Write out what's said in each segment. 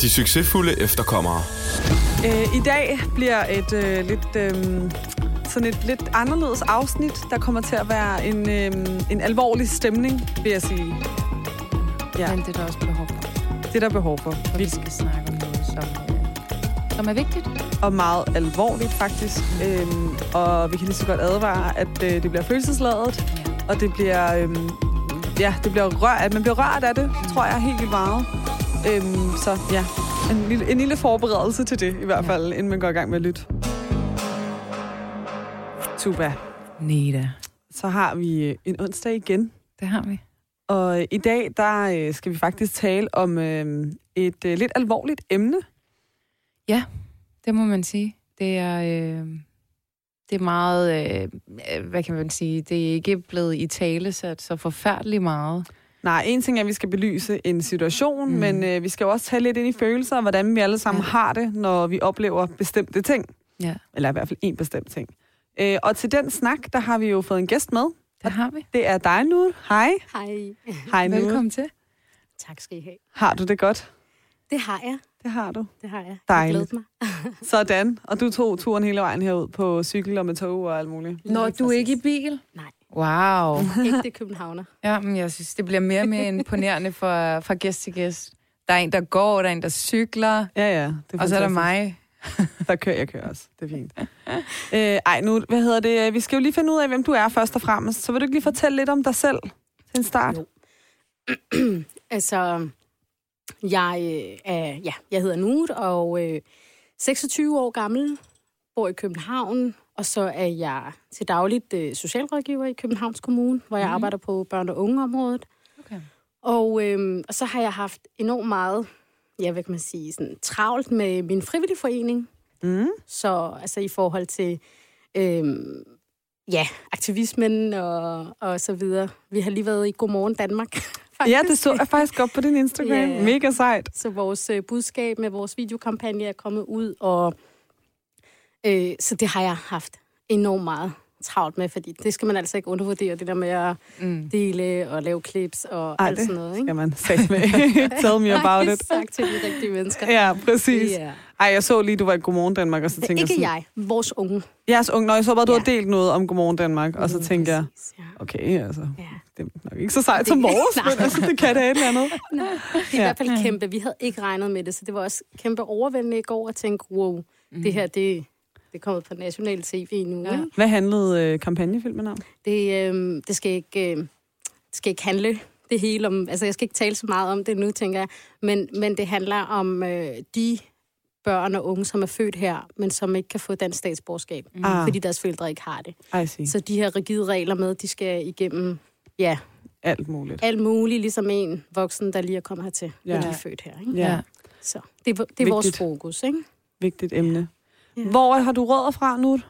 De succesfulde efterkommere. Øh, I dag bliver et øh, lidt... Øh, sådan et lidt anderledes afsnit. Der kommer til at være en, øh, en alvorlig stemning, vil jeg sige. Ja. Men det er der også behov for. Det er der behov for. Og vi skal snakke om noget, som, øh, som er vigtigt. Og meget alvorligt, faktisk. Øhm, og vi kan lige så godt advare, at øh, det bliver følelsesladet. Og det bliver... Øh, ja, det bliver rørt, at man bliver rørt af det, tror jeg, helt vildt meget. Øhm, så ja, en lille, en lille forberedelse til det, i hvert fald, ja. inden man går i gang med at lytte. Tuba. Neda. Så har vi en onsdag igen. Det har vi. Og i dag, der øh, skal vi faktisk tale om øh, et øh, lidt alvorligt emne. Ja, det må man sige. Det er, øh, det er meget, øh, hvad kan man sige, det er ikke blevet i tale sat så forfærdeligt meget. Nej, en ting er, at vi skal belyse en situation, mm. men øh, vi skal jo også tage lidt ind i følelser, og hvordan vi alle sammen ja. har det, når vi oplever bestemte ting. Ja. Eller i hvert fald en bestemt ting. Øh, og til den snak, der har vi jo fået en gæst med. Det har vi. Det er dig, nu. Hej. Hej. Hej. Velkommen til. Tak skal I have. Har du det godt? Det har jeg. Det har du. Det har jeg. Dejligt. Jeg mig. Sådan. Og du tog turen hele vejen herud på cykel og med tog og alt muligt. Når du ikke i bil? Nej. Wow. ikke det københavner. Ja, men jeg synes, det bliver mere og mere imponerende fra, fra gæst til gæst. Der er en, der går, der er en, der cykler. Ja, ja. Det er og så er der mig. der kører jeg kører også. Det er fint. øh, ej, nu, hvad hedder det? Vi skal jo lige finde ud af, hvem du er først og fremmest. Så vil du ikke lige fortælle lidt om dig selv til en start? Jo. altså, jeg øh, er, ja, jeg hedder Nut, og øh, 26 år gammel, bor i København, og så er jeg til dagligt øh, socialrådgiver i Københavns Kommune, hvor jeg mm. arbejder på børn- og ungeområdet. Okay. Og, øh, og så har jeg haft enormt meget, ja, hvad kan man sige, sådan, travlt med min frivillige forening. Mm. Så altså i forhold til, øh, ja, aktivismen og, og så videre. Vi har lige været i Godmorgen Danmark. Faktisk. Ja, det så jeg faktisk godt på din Instagram. Yeah. Mega sejt. Så vores øh, budskab med vores videokampagne er kommet ud, og øh, så det har jeg haft enormt meget travlt med, fordi det skal man altså ikke undervurdere, det der med at mm. dele og lave clips og Ej, alt sådan noget. Ikke? skal man sige med. Tell me about it. sagt til de rigtige mennesker. Ja, præcis. Yeah. Ej, jeg så lige, du var i Godmorgen Danmark, og så tænkte jeg Ikke jeg, vores unge. Jeres unge. Nå, jeg så bare, du ja. har delt noget om Godmorgen Danmark, og så tænkte jeg, okay, altså, ja. Det er nok ikke så sejt som vores, men altså, det kan det et eller andet. Nej, det er ja. i hvert fald kæmpe. Vi havde ikke regnet med det, så det var også kæmpe overvældende i går at tænke, wow, mm. det her, det, det er kommet på national tv nu. Ja. Ikke? Hvad handlede øh, kampagnefilmen om? Det, øh, det, skal ikke, øh, det skal ikke handle det hele om... Altså, jeg skal ikke tale så meget om det nu, tænker jeg. Men, men det handler om øh, de børn og unge, som er født her, men som ikke kan få dansk statsborgerskab, mm. ah. fordi deres forældre ikke har det. Så de her rigide regler med, de skal igennem, ja... Alt muligt. Alt muligt, ligesom en voksen, der lige er kommet hertil, ja. er født her. Ikke? Ja. Så det, det er Vigtigt. vores fokus, ikke? Vigtigt emne. Ja. Hvor har du rødder fra nu?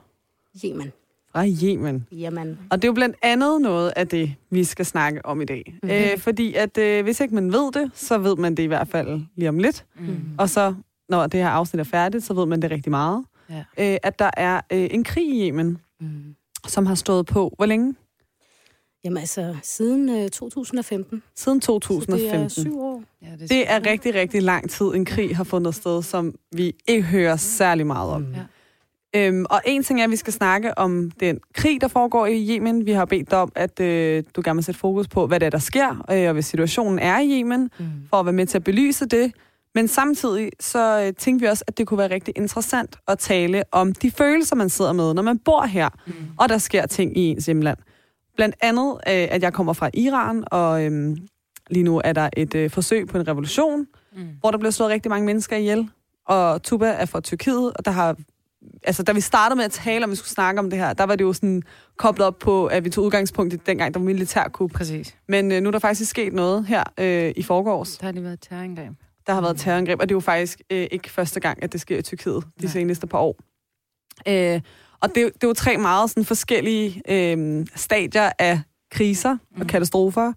Yemen. Fra Yemen. Yemen. Og det er jo blandt andet noget af det, vi skal snakke om i dag. Mm-hmm. Øh, fordi at øh, hvis ikke man ved det, så ved man det i hvert fald lige om lidt. Mm. Og så, når det her afsnit er færdigt, så ved man det rigtig meget. Ja. Øh, at der er øh, en krig i Yemen, mm. som har stået på. Hvor længe? Jamen altså, siden øh, 2015. Siden 2015. Så det er syv år. Ja, det, er, det er rigtig, rigtig lang tid, en krig har fundet sted, som vi ikke hører særlig meget om. Mm. Ja. Øhm, og en ting er, at vi skal snakke om den krig, der foregår i Yemen. Vi har bedt dig om, at øh, du gerne vil sætte fokus på, hvad det er, der sker, øh, og hvad situationen er i Yemen, mm. for at være med til at belyse det. Men samtidig så øh, tænkte vi også, at det kunne være rigtig interessant at tale om de følelser, man sidder med, når man bor her, mm. og der sker ting i ens hjemland. Blandt andet, øh, at jeg kommer fra Iran, og øh, lige nu er der et øh, forsøg på en revolution, mm. hvor der bliver slået rigtig mange mennesker ihjel. Og Tuba er fra Tyrkiet, og der har... Altså, da vi startede med at tale om, vi skulle snakke om det her, der var det jo sådan koblet op på, at vi tog udgangspunkt i dengang, der var militærkup. Præcis. Men øh, nu er der faktisk sket noget her øh, i forgårs. Der har det været terrorangreb. Der har været terrorangreb, og det er jo faktisk øh, ikke første gang, at det sker i Tyrkiet de Nej. seneste par år. Øh, og det, det er jo tre meget sådan, forskellige øh, stadier af kriser mm. og katastrofer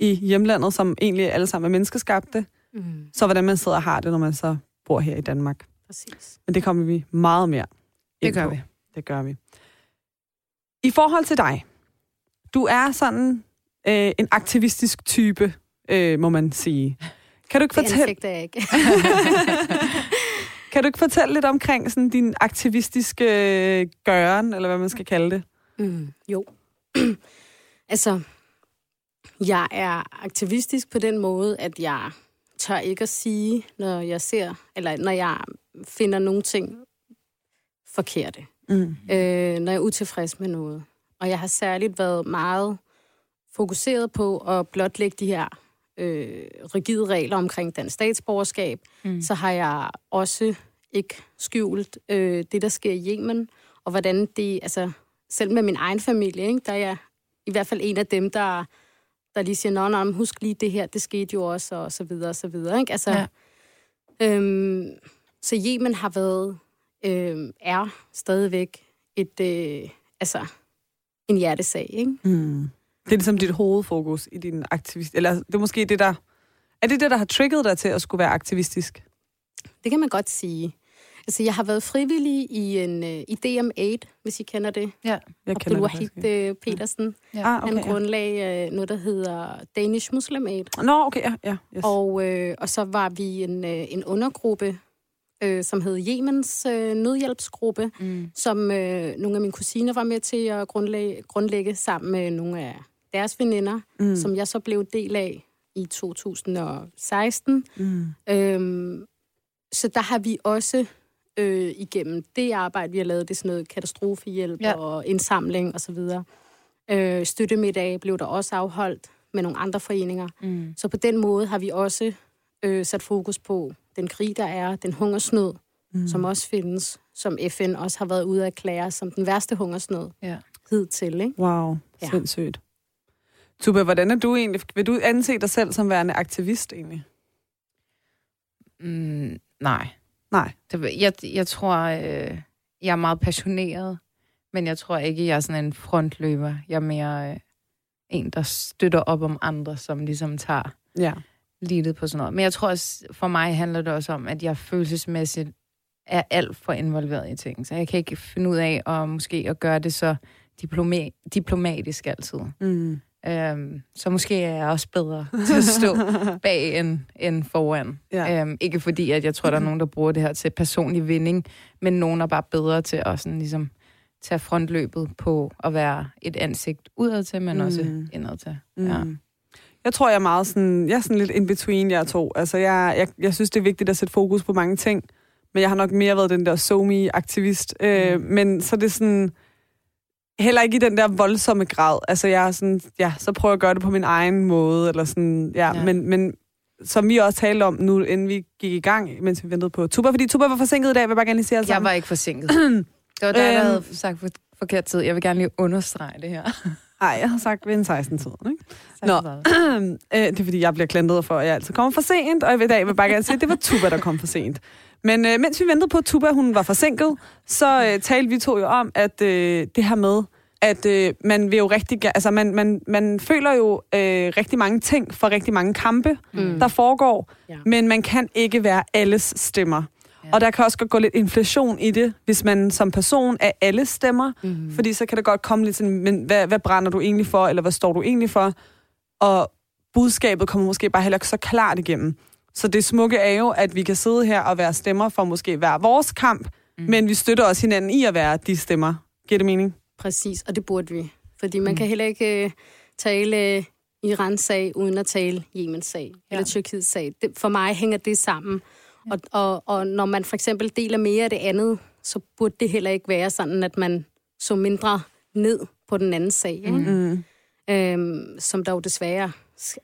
i hjemlandet, som egentlig alle sammen er menneskeskabte. Mm. Så hvordan man sidder og har det, når man så bor her i Danmark. Præcis. Men det kommer vi meget mere Det gør på. vi. Det gør vi. I forhold til dig, du er sådan øh, en aktivistisk type, øh, må man sige. Kan du ikke Det fortælle, anfægter jeg ikke. kan du ikke fortælle lidt omkring sådan din aktivistiske øh, gøren, eller hvad man skal kalde det? Mm, jo. altså, jeg er aktivistisk på den måde, at jeg tør ikke at sige, når jeg ser, eller når jeg finder nogle ting forkerte. Mm. øh, når jeg er utilfreds med noget. Og jeg har særligt været meget fokuseret på at blotlægge de her øh, rigide regler omkring dansk statsborgerskab. Mm. Så har jeg også ikke skjult øh, det, der sker i Yemen, og hvordan det, altså selv med min egen familie, ikke, der er jeg i hvert fald en af dem, der, der lige siger, nå, nå, husk lige det her, det skete jo også, og så videre, og så videre. Ikke? Altså, Ja. øhm, så Yemen har været, øh, er stadigvæk et, øh, altså, en hjertesag, ikke? Mm. Det er ligesom dit hovedfokus i din aktivist... Eller det er måske det, der... Er det det, der har trigget dig til at skulle være aktivistisk? Det kan man godt sige. Altså, jeg har været frivillig i en uh, i DM8, hvis I kender det. Ja. Jeg Abdul det Wahid ikke. uh, Petersen. Ja. Ah, Han okay, ja. uh, noget, der hedder Danish Muslim Aid. Nå, okay, ja. ja yes. Og, øh, og så var vi en, øh, en undergruppe, øh, som hed Jemens øh, nødhjælpsgruppe, Mm. som øh, nogle af mine kusiner var med til at grundlægge, grundlægge sammen med nogle af deres veninder, mm. som jeg så blev del af i 2016. Mm. Øhm, så der har vi også øh, igennem det arbejde, vi har lavet, det er sådan noget katastrofehjælp Ja. og indsamling osv. Øh, støttemiddag blev der også afholdt med nogle andre foreninger. Mm. Så på den måde har vi også øh, sat fokus på den krig, der er, den hungersnød, mm. som også findes, som FN også har været ude at erklære som den værste hungersnød Ja. hidtil. Ikke? Wow, Ja. sindssygt. Tuba, hvordan er du egentlig? Vil du anse dig selv som værende aktivist egentlig? Mm, nej. Nej. Det, jeg, jeg tror, øh, jeg er meget passioneret, men jeg tror ikke, jeg er sådan en frontløber. Jeg er mere øh, en, der støtter op om andre, som ligesom tager Ja. lidet på sådan noget. Men jeg tror også, for mig handler det også om, at jeg følelsesmæssigt er alt for involveret i ting. Så jeg kan ikke finde ud af at måske at gøre det så diploma- diplomatisk altid. Mm. Øhm, så måske er jeg også bedre til at stå bag end, end foran. Ja. Øhm, ikke fordi, at jeg tror, der er nogen, der bruger det her til personlig vinding, men nogen er bare bedre til at sådan, ligesom, tage frontløbet på at være et ansigt udad til, men Mm. mm. også indad til. Ja. Mm. Jeg tror, jeg er meget sådan, jeg er sådan lidt in between jer to. Altså, jeg, jeg, jeg synes, det er vigtigt at sætte fokus på mange ting, men jeg har nok mere været den der somi-aktivist. Mm. Øh, men så er det sådan, heller ikke i den der voldsomme grad. Altså, jeg er sådan, ja, så prøver jeg at gøre det på min egen måde, eller sådan, ja, ja. Men, men som vi også talte om nu, inden vi gik i gang, mens vi ventede på Tuba, fordi Tuba var forsinket i dag, vil jeg bare gerne lige sige Jeg sammen. var ikke forsinket. det var dig, der Øhm. havde sagt for, forkert tid. Jeg vil gerne lige understrege det her. Nej, jeg har sagt ved en 16-tiden, ikke? Tak Nå. for meget. øh, det er fordi, jeg bliver klandret for, at jeg altid kommer for sent, og i dag vil jeg bare gerne sige, at det var Tuba, der kom for sent. Men øh, mens vi ventede på, at Tuba hun var forsinket, så øh, talte vi to jo om, at øh, det her med, at øh, man vil jo rigtig altså man, man, man føler jo øh, rigtig mange ting for rigtig mange kampe, mm. der foregår, ja. Men man kan ikke være alles stemmer. Ja. Og der kan også godt gå lidt inflation i det, hvis man som person er alle stemmer, Mm. fordi så kan det godt komme lidt sådan, men hvad, hvad brænder du egentlig for, eller hvad står du egentlig for? Og budskabet kommer måske bare heller ikke så klart igennem. Så det smukke er jo, at vi kan sidde her og være stemmer for måske hver vores kamp, mm. men vi støtter også hinanden i at være de stemmer. Giver det mening? Præcis, og det burde vi. Fordi man Mm. kan heller ikke øh, tale øh, Irans sag, uden at tale Jemens sag, ja. eller Tyrkiets sag. Det, for mig hænger det sammen. Ja. Og, og, og når man for eksempel deler mere af det andet, så burde det heller ikke være sådan, at man så mindre ned på den anden sag. Ikke? Mm. Øhm, som der jo desværre...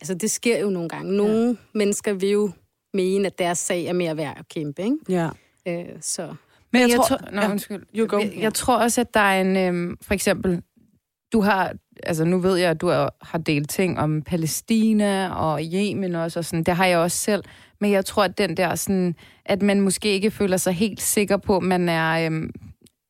Altså, det sker jo nogle gange. Nogle ja. mennesker vil jo mene, at deres sag er mere værd at kæmpe. Ikke? Ja. Øh, så... Men jeg, jeg tror... tror, nå, ja. undskyld. You go. Jeg, jeg tror også, at der er en, øhm, for eksempel, du har, altså nu ved jeg, at du har har delt ting om Palæstina og Yemen også, og sådan, det har jeg også selv, men jeg tror, at den der sådan, at man måske ikke føler sig helt sikker på, at man er øhm,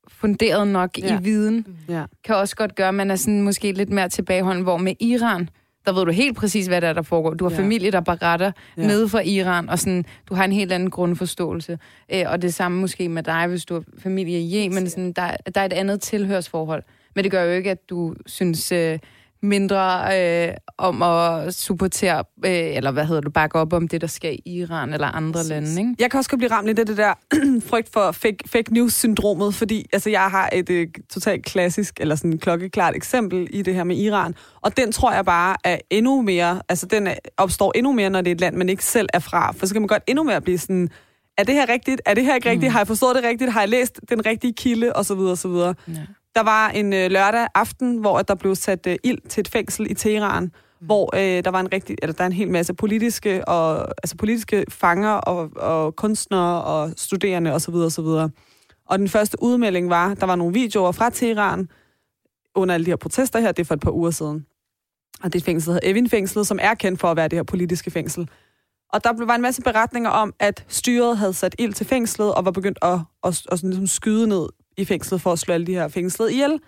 funderet nok Ja. i viden, Ja. kan også godt gøre, at man er sådan måske lidt mere tilbageholden, hvor med Iran, der ved du helt præcis, hvad der er, der foregår. Du har Ja. familie, der beretter ja. nede fra Iran, og sådan, du har en helt anden grundforståelse. Øh, og det samme måske med dig, hvis du har familie i Yemen. Sådan, der, der er et andet tilhørsforhold. Men det gør jo ikke, at du synes, øh, mindre øh, om at supportere, øh, eller hvad hedder du, bakke op om det, der sker i Iran eller andre Præcis. lande, ikke? Jeg kan også godt blive ramt lidt af det der frygt for fake, fake news-syndromet, fordi altså, jeg har et øh, totalt klassisk, eller sådan klokkeklart eksempel i det her med Iran, og den tror jeg bare er endnu mere, altså den opstår endnu mere, når det er et land, man ikke selv er fra, for så kan man godt endnu mere blive sådan, er det her rigtigt? Er det her ikke rigtigt? Mm. Har jeg forstået det rigtigt? Har jeg læst den rigtige kilde? Og så videre, og så videre. Ja. Der var en øh, lørdag aften, hvor at der blev sat øh, ild til et fængsel i Teheran, mm. hvor øh, der var en rigtig, eller der er en hel masse politiske og altså politiske fanger og, og kunstnere og studerende osv. Og, så videre. og den første udmelding var, der var nogle videoer fra Teheran under alle de her protester her, det er for et par uger siden. Og det fængsel hedder Evin-fængslet, som er kendt for at være det her politiske fængsel. Og der var en masse beretninger om, at styret havde sat ild til fængslet og var begyndt at, at, at sådan ligesom skyde ned i fængslet for at slå alle de her fængslet ihjel.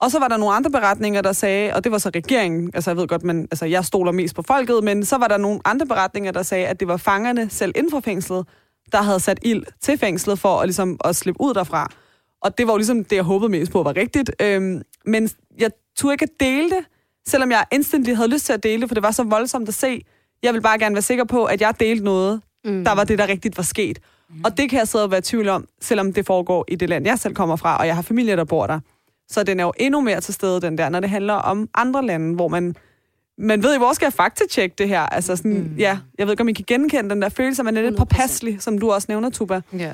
Og så var der nogle andre beretninger, der sagde, og det var så regeringen, altså jeg ved godt, men altså, jeg stoler mest på folket, men så var der nogle andre beretninger, der sagde, at det var fangerne selv inden for fængslet, der havde sat ild til fængslet for at, ligesom, at slippe ud derfra. Og det var jo ligesom det, jeg håbede mest på var rigtigt. Øhm, men jeg turde ikke at dele det, selvom jeg instantly havde lyst til at dele det, for det var så voldsomt at se. Jeg vil bare gerne være sikker på, at jeg delte noget, Mm. der var det, der rigtigt var sket. Og det kan jeg sidde og være i tvivl om, selvom det foregår i det land, jeg selv kommer fra, og jeg har familie, der bor der. Så den er jo endnu mere til stede, den der, når det handler om andre lande, hvor man... Man ved jo, hvor skal jeg faktatjekke det her? Altså sådan, mm. ja, jeg ved ikke, om I kan genkende den der følelse, at man er lidt 100%. påpasselig, som du også nævner, Tuba. Ja.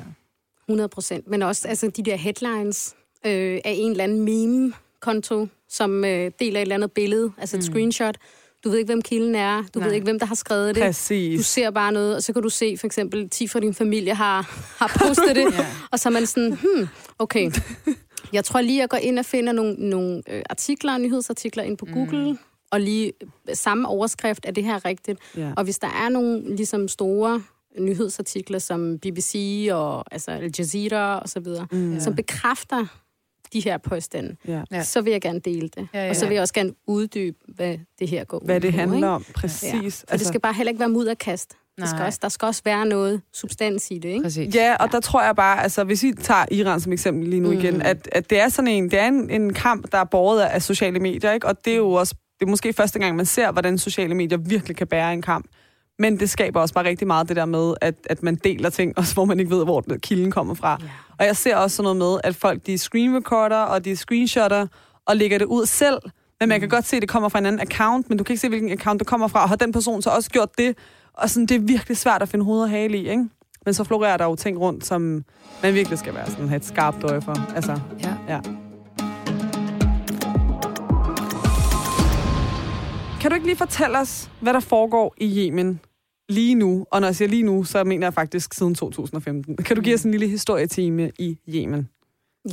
100 procent. Men også altså, de der headlines øh, af en eller anden meme-konto, som øh, deler et eller andet billede, altså et mm. screenshot. Du ved ikke, hvem kilden er. Du Nej. Ved ikke, hvem der har skrevet det. Du Præcis. ser bare noget, og så kan du se, for eksempel, 10 fra din familie har, har postet det, Ja. og så er man sådan, hmm, okay. Jeg tror lige, jeg går ind og finder nogle, nogle øh, artikler, nyhedsartikler ind på Google, og lige øh, samme overskrift, er det her rigtigt? Ja. Og hvis der er nogle ligesom store nyhedsartikler, som BBC og altså Al Jazeera og så videre, mm. som bekræfter de her påstande, Ja. Ja. ja. så vil jeg gerne dele det. Ja, Ja, ja, ja. Og så ja. vil jeg også gerne uddybe, hvad det her går Hvad ud det på, handler ikke? om, præcis. Ja. For det skal bare heller ikke være mudderkast. Det skal også, der skal også være noget substans i det, ikke? Præcis. Ja, og der tror jeg bare, altså hvis vi tager Iran som eksempel lige nu mm. igen, at, at det er sådan en, det er en, en kamp, der er båret af sociale medier, ikke? Og det er jo også, det er måske første gang, man ser, hvordan sociale medier virkelig kan bære en kamp. Men det skaber også bare rigtig meget det der med, at, at man deler ting, også hvor man ikke ved, hvor kilden kommer fra. Ja. Og jeg ser også sådan noget med, at folk de screen recorder, og de screenshotter, og lægger det ud selv. Men man kan godt se, at det kommer fra en anden account, men du kan ikke se, hvilken account det kommer fra. Og har den person så også gjort det? Og sådan, det er virkelig svært at finde hoved og hale i, ikke? Men så florerer der jo ting rundt, som man virkelig skal være sådan, have et skarpt øje for. Altså, Ja. ja. Kan du ikke lige fortælle os, hvad der foregår i Yemen lige nu? Og når jeg siger lige nu, så mener jeg faktisk siden 2015. Kan du give os en lille historietime i Yemen?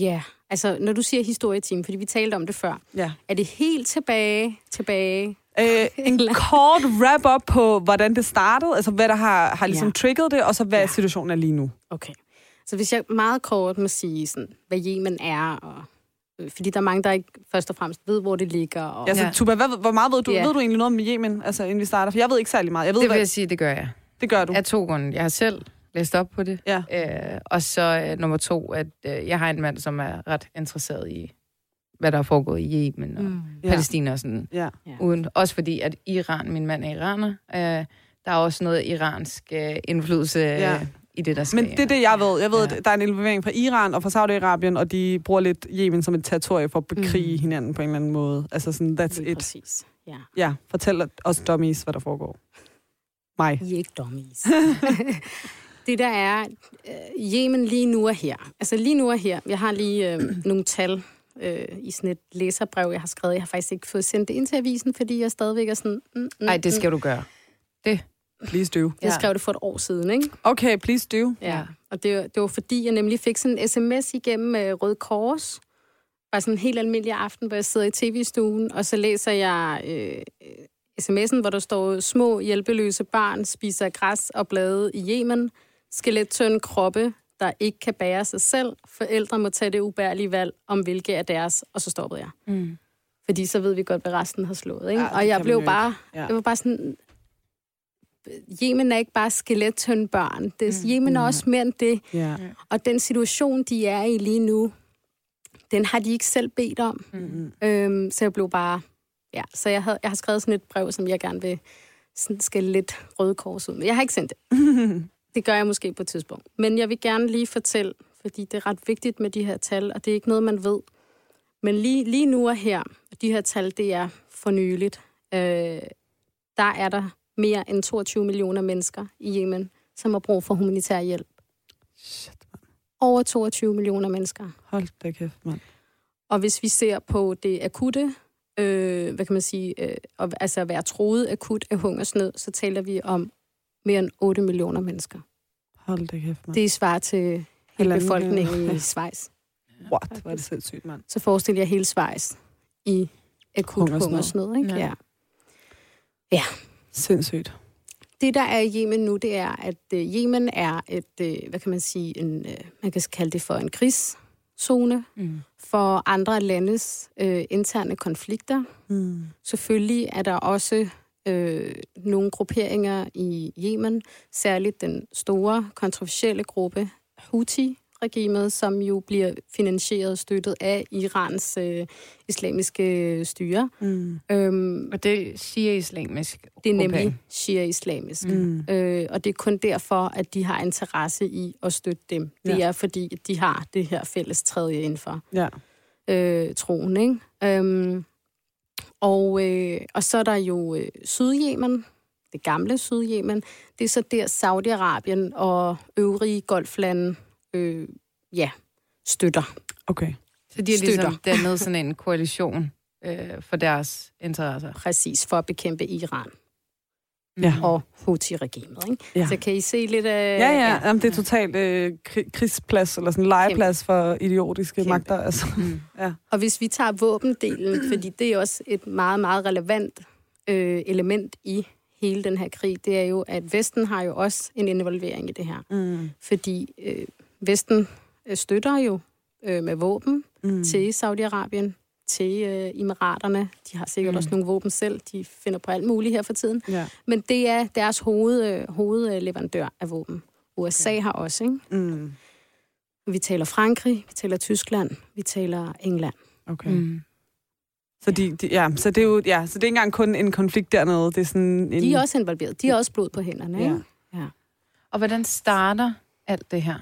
Ja, altså når du siger historieteam, fordi vi talte om det før, Ja. er det helt tilbage, tilbage? Øh, en kort wrap-up på, hvordan det startede, altså hvad der har, har ligesom Ja. trigget det, og så hvad Ja. situationen er lige nu. Okay. Så hvis jeg meget kort må sige, sådan, hvad Yemen er, og, fordi der er mange, der ikke først og fremmest ved, hvor det ligger. Og, Altså, Ja. Tuba, hvad, hvor meget ved du? Ja. Ved du egentlig noget om Yemen, altså, inden vi starter? For jeg ved ikke særlig meget. Jeg ved, Det vil hvad, jeg sige, det gør jeg. det gør du. Af to grunde. Jeg har selv læst op på det. Ja. Øh, og så øh, nummer to, at øh, jeg har en mand, som er ret interesseret i, hvad der er foregået i Yemen og mm. Palæstina og sådan. Ja. Ja. Uden, også fordi, at Iran, min mand er iraner, øh, der er også noget iransk øh, indflydelse øh, Ja. I det, der sker. Men det er det, jeg ved. Jeg ved, Ja. at der er en involvering fra Iran og fra Saudi-Arabien, og de bruger lidt Yemen som et territorie for at bekrige Mhm. hinanden på en eller anden måde. Altså sådan, that's Lige it. Præcis. Ja. Ja, fortæl os dummies, hvad der foregår. Mig. I er ikke dummies. det der er, øh, Yemen lige nu er her. Altså lige nu er her. Jeg har lige øh, nogle tal øh, i sådan et læserbrev, jeg har skrevet. Jeg har faktisk ikke fået sendt det ind til avisen, fordi jeg stadigvæk er sådan... Mm, mm, Nej, det skal du gøre. Please do. Jeg skrev det for et år siden, ikke? Okay, please do. Ja. Og det, var- det var fordi, jeg nemlig fik sådan en sms igennem øh, Røde Kors. Bare sådan en helt almindelig aften, hvor jeg sidder i tv-stuen, og så læser jeg øh, sms'en, hvor der står, små hjælpeløse barn spiser græs og blade i Yemen. Skelettønde kroppe, der ikke kan bære sig selv. Forældre må tage det ubærlige valg om, hvilke er deres. Og så stoppede jeg. Mm. Fordi så ved vi godt, hvad resten har slået. Ikke? Ja, og jeg blev bare. Ja. det var bare sådan, Yemen er ikke bare skelettønde børn. Det, Mm. Yemen er også mere end det. Ja. Og den situation, de er i lige nu, den har de ikke selv bedt om. Mm-hmm. Øhm, så jeg blev bare ja. Så jeg, havde, jeg har skrevet sådan et brev, som jeg gerne vil sådan skal lidt røde kors ud. Men jeg har ikke sendt det. det gør jeg måske på et tidspunkt. Men jeg vil gerne lige fortælle, fordi det er ret vigtigt med de her tal, og det er ikke noget, man ved. Men lige, lige nu og her, de her tal, det er for nyligt, øh, der er der mere end 22 millioner mennesker i Yemen, som har brug for humanitær hjælp. Shit, man. Over 22 millioner mennesker. Hold da kæft, mand. Og hvis vi ser på det akutte, øh, hvad kan man sige, øh, og, altså at være troet akut af hungersnød, så taler vi om mere end 8 millioner mennesker. Hold da kæft, mand. Det er svar til hele befolkningen i Schweiz. What? Hvor er det sindssygt, mand. Så forestil jer hele Schweiz i akut Hungersnød. hungersnød. ikke? Ja. Ja. Sindssygt. Det, der er i Yemen nu, det er, at øh, Yemen er et, øh, hvad kan man sige, en, øh, man kan kalde det for en krigszone Mm. for andre landes øh, interne konflikter. Mm. Selvfølgelig er der også øh, nogle grupperinger i Yemen, særligt den store kontroversielle gruppe Houthi-regimet, som jo bliver finansieret og støttet af Irans øh, islamiske styre. Mm. Øhm, Og det siger islamisk. det er Okay. nemlig shia-islamisk. Mm. Øh, og det er kun derfor, at de har interesse i at støtte dem. Det Ja. er fordi, at de har det her fælles tredje inden for Ja. øh, troen. Ikke? Øhm, og, øh, og så er der jo øh, Sydjemen, det gamle Sydjemen. Det er så der Saudi-Arabien og øvrige golflande øh, ja, støtter. Okay. Så de har ligesom Støtter. dannet sådan en koalition øh, for deres interesser. Præcis for at bekæmpe Iran Ja. og Houthi-regimet. Ikke? Ja. Så kan I se lidt af... Ja, ja, Jamen, det er totalt øh, kri- krigsplads, eller sådan en legeplads for idiotiske Kæmpe. magter. Altså. Mm. Ja. Og hvis vi tager våbendelen, fordi det er også et meget, meget relevant øh, element i hele den her krig, det er jo, at Vesten har jo også en involvering i det her. Mm. Fordi øh, Vesten øh, støtter jo øh, med våben Mm. til Saudi-Arabien, til øh, Emiraterne. De har sikkert Mm. også nogle våben selv. De finder på alt muligt her for tiden. Ja. Men det er deres hoved, øh, hovedleverandør af våben. USA okay. har også, ikke? Mm. Vi taler Frankrig, vi taler Tyskland, vi taler England. Okay. Mm. Så, de, de, ja, så det er jo ja, så det er ikke engang kun en konflikt dernede. Det er sådan en, De er også involveret. De har også blod på hænderne, ikke? Ja. Og hvordan starter alt det her?